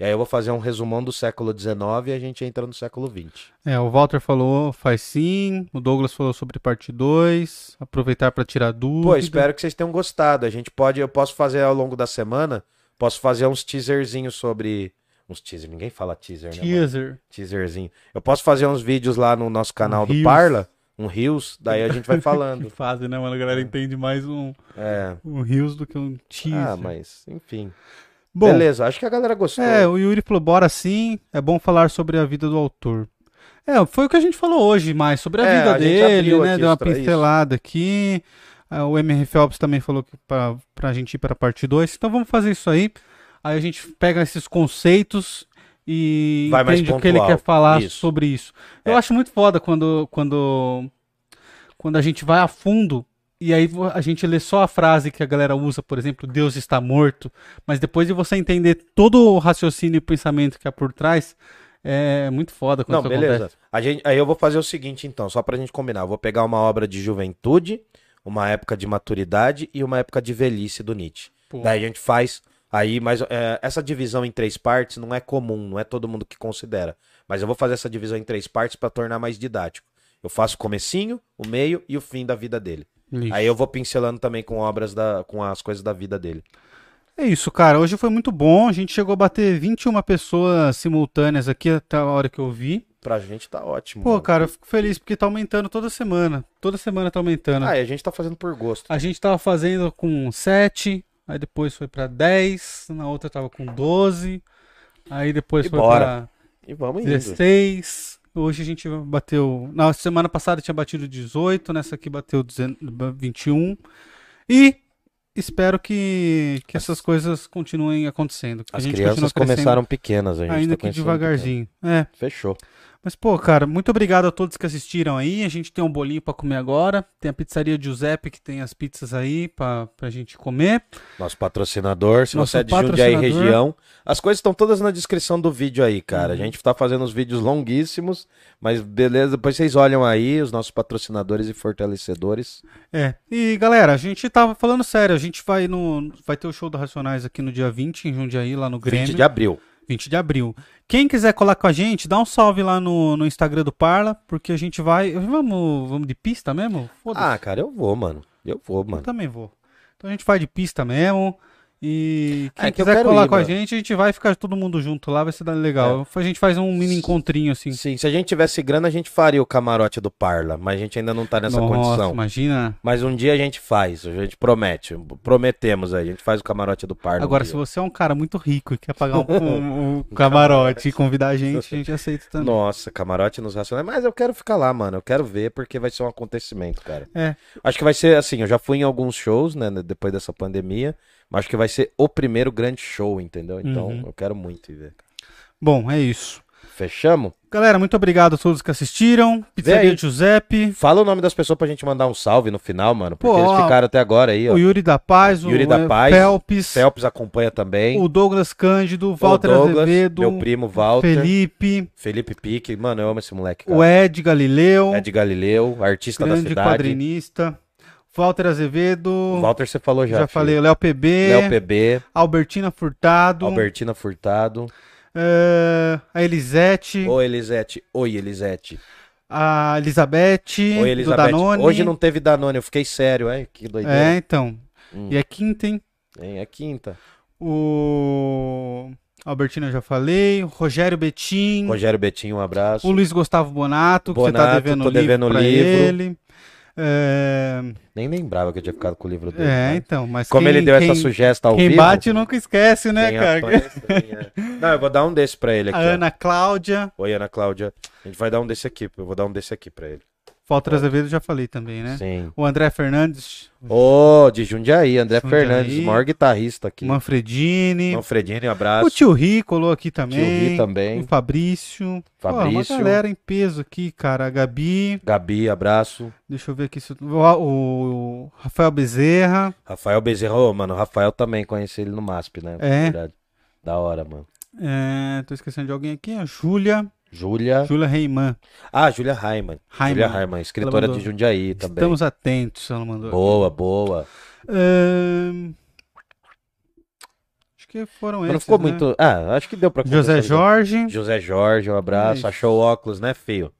E aí eu vou fazer um resumão do século XIX e a gente entra no século XX. É, o Walter falou, faz sim. O Douglas falou sobre parte 2. Aproveitar pra tirar dúvida. Pô, espero que vocês tenham gostado. A gente pode, eu posso fazer ao longo da semana, posso fazer uns teaserzinhos sobre. Uns teaser, ninguém fala teaser, né? mano? Teaser. Teaserzinho. Eu posso fazer uns vídeos lá no nosso canal do Reels. Parla, um Rios, daí a gente vai Que falando. fase, né, mano? A galera entende mais um, É. um Rios do que um teaser. Ah, mas, enfim. Bom, Beleza, acho que a galera gostou. É, o Yuri falou, bora sim, é bom falar sobre a vida do autor. É, foi o que a gente falou hoje mais, sobre a É, vida a dele, né? Deu uma isso pincelada aqui. Ah, O MR Phelps também falou que pra, pra gente ir pra parte 2. Então vamos fazer isso aí. Aí a gente pega esses conceitos e Vai entende o que ele quer falar Isso. sobre isso. Eu É. acho muito foda quando, quando, quando a gente vai a fundo e aí a gente lê só a frase que a galera usa, por exemplo, Deus está morto, mas depois de você entender todo o raciocínio e pensamento que há por trás, é muito foda quando Não, isso beleza. acontece. A gente, aí eu vou fazer o seguinte, então, só pra gente combinar. Eu vou pegar uma obra de juventude, uma época de maturidade e uma época de velhice do Nietzsche. Pô. Daí a gente faz aí, mas é, essa divisão em três partes não é comum, não é todo mundo que considera. Mas eu vou fazer essa divisão em três partes pra tornar mais didático. Eu faço o comecinho, o meio e o fim da vida dele. Isso. Aí eu vou pincelando também com obras da. com as coisas da vida dele. É isso, cara. Hoje foi muito bom. A gente chegou a bater 21 pessoas simultâneas aqui até a hora que eu vi. Pra gente tá ótimo. Pô, mano. cara, eu fico feliz porque tá aumentando toda semana. Toda semana tá aumentando. Ah, e a gente tá fazendo por gosto. A gente tava fazendo com 7, aí depois foi pra 10, na outra tava com 12, aí depois E foi bora. pra E vamos indo. 16. Hoje a gente bateu. Na semana passada tinha batido 18, nessa aqui bateu 19 21. E espero que, que essas coisas continuem acontecendo. As crianças começaram pequenas, a gente ainda tá que devagarzinho. É. Fechou. Mas, pô, cara, muito obrigado a todos que assistiram aí. A gente tem um bolinho pra comer agora. Tem a pizzaria Giuseppe que tem as pizzas aí pra, pra gente comer. Nosso patrocinador, se Nosso você é de Jundiaí região. As coisas estão todas na descrição do vídeo aí, cara. Uhum. A gente tá fazendo os vídeos longuíssimos, mas beleza, depois vocês olham aí, os nossos patrocinadores e fortalecedores. É. E, galera, a gente tava falando sério. A gente vai no. Vai ter o show do Racionais aqui no dia 20, em Jundiaí, lá no Grêmio. 20 de abril. 20 de abril. Quem quiser colar com a gente, dá um salve lá no, no Instagram do Parla, porque a gente vai. Vamos, vamos de pista mesmo? Ah, cara, eu vou, mano. Eu vou, Eu mano. também vou. Então a gente vai de pista mesmo. E quem É que quiser colar ir, com a gente, a gente vai ficar todo mundo junto lá, vai ser legal. A gente faz um mini encontrinho assim. Sim, se a gente tivesse grana, a gente faria o camarote do Parla, mas a gente ainda não tá nessa Nossa, condição. imagina. Mas um dia a gente faz, a gente promete, prometemos aí, a gente faz o camarote do Parla. Agora, um se você é um cara muito rico e quer pagar um, um- um camarote e convidar a gente, a gente aceita também. Nossa, camarote nos racionais, mas eu quero ficar lá, mano, eu quero ver porque vai ser um acontecimento, cara. É. Acho que vai ser assim, eu já fui em alguns shows, né, depois dessa pandemia, mas acho que vai ser o primeiro grande show, entendeu? Então, Uhum. eu quero muito ir ver. Bom, é isso. Fechamos? Galera, muito obrigado a todos que assistiram. Pizzaria. Giuseppe, Fala o nome das pessoas pra gente mandar um salve no final, mano, porque Pô, eles ficaram até agora aí, ó. o Yuri da Paz, o Yuri da eh, Paz, Felps, Felps acompanha também. o Douglas Cândido, o O Walter Douglas, Azevedo, meu primo Walter, Felipe, Felipe, Pique, mano, eu amo esse moleque, cara. o Ed Galileu, Ed Galileu, artista da grande cidade. quadrinista, Walter Azevedo, O Walter você falou já. já filho. falei, o Léo PB, Léo PB, Albertina Furtado, Albertina Furtado. eh, a Elisete, Oi, Elisete. Oi, Elisete. a Elizabeth, Oi, do Elizabeth. Danone. Hoje não teve Danone, eu fiquei sério, é? Que É, doideira. então. Hum. E é quinta, hein? É, é quinta. O Albertina eu já falei, o Rogério Betim, Rogério Betinho, um abraço. o Luiz Gustavo Bonato, que você tá Bonato, devendo tô livro devendo livro. ele. É, Nem lembrava que eu tinha ficado com o livro dele. é, né? então, mas Como quem, ele deu quem, essa sugestão ao quem vivo. bate nunca esquece, né, quem cara? é. Não, eu vou dar um desse pra ele aqui. A. Ana Cláudia, Oi, Ana Cláudia. A gente vai dar um desse aqui. Eu vou dar um desse aqui pra ele. Walter Azevedo já falei também, né? Sim. O André Fernandes, Ô, de Jundiaí, André Jundiaí. Fernandes, o maior guitarrista aqui. Manfredini, Manfredini, um abraço. o Tio Ri colou aqui também. Tio Ri também. O Fabrício. Pô, Fabrício. uma galera em peso aqui, cara. A Gabi. Gabi, abraço. Deixa eu ver aqui. se- O, Rafael Bezerra. Rafael Bezerra, ô, mano, o Rafael também conheci ele no MASP, né? É? Verdade. Da hora, mano. É, tô esquecendo de alguém aqui. A Júlia. Júlia. Júlia Reiman. Ah, Júlia. Raiman. Júlia Raiman, escritora mandou. de Jundiaí também. Estamos atentos, ela mandou. Boa, boa. Acho que foram Mas não esses, ficou né? muito. Ah, acho que deu pra José. Jorge. José Jorge, um abraço. Isso. Achou o óculos, né, filho?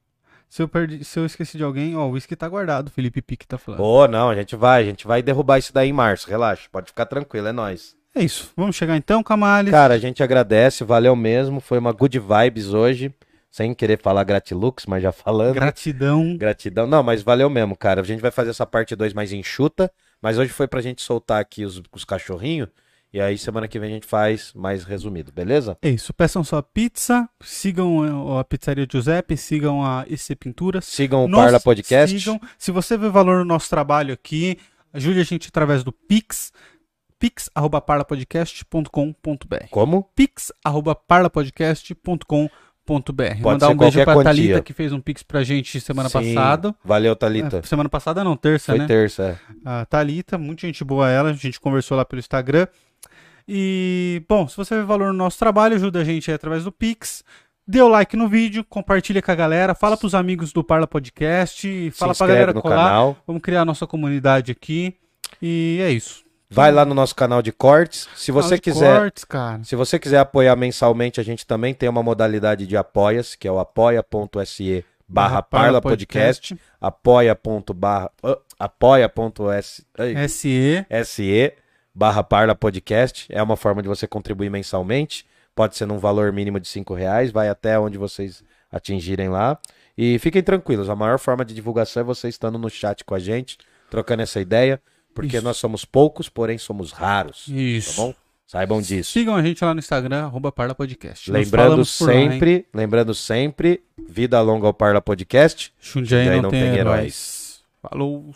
Se eu, perdi, se eu esqueci de alguém, ó, o whisky tá guardado, o Felipe Pique tá falando. Ô, não, a gente vai, a gente vai derrubar isso daí em março, relaxa, pode ficar tranquilo, é nóis. É isso. Vamos chegar então, Camales. Cara, a gente agradece, valeu mesmo, foi uma good vibes hoje, sem querer falar gratilux, mas já falando. Gratidão. Gratidão. Não, mas valeu mesmo, cara. A gente vai fazer essa parte 2 mais enxuta, mas hoje foi pra gente soltar aqui os, os cachorrinhos, e aí semana que vem a gente faz mais resumido, beleza? É isso. Peçam sua pizza. Sigam a, a Pizzaria Giuseppe. Sigam a EC Pinturas. Sigam o Nos Parla Podcast. Sigam. Se você vê valor no nosso trabalho aqui, ajude a gente através do Pix. pix.parlapodcast.com.br Como? pix.parlapodcast.com.br Mandar ser um beijo pra quantia. Thalita, que fez um Pix pra gente semana Sim. passada. Valeu, Thalita. É, semana passada não, terça, Foi né? terça, é. A Thalita, muita gente boa ela, a gente conversou lá pelo Instagram. E, bom, se você vê valor no nosso trabalho, ajuda a gente aí através do Pix. Dê o like no vídeo, compartilha com a galera, fala pros amigos do Parla Podcast, fala pra galera no colar. canal. Vamos criar a nossa comunidade aqui. E é isso. Vai lá no nosso canal de cortes. Se você de quiser, Cortes, se você quiser apoiar mensalmente, a gente também tem uma modalidade de apoia-se, que é o apoia.se barra Parla Podcast, apoia.barra, uh, apoia.se SE. SE barra Parla Podcast. É uma forma de você contribuir mensalmente. Pode ser num valor mínimo de cinco reais, vai até onde vocês atingirem lá. E fiquem tranquilos, a maior forma de divulgação é você estando no chat com a gente, trocando essa ideia, porque Isso. nós somos poucos, porém somos raros. Isso. Tá bom? Saibam disso. Sigam a gente lá no Instagram, arroba Parla Podcast. Lembrando por lá, sempre, lembrando sempre, vida longa ao Parla Podcast. Jundiaí Jundiaí não, tem, heróis. Falou.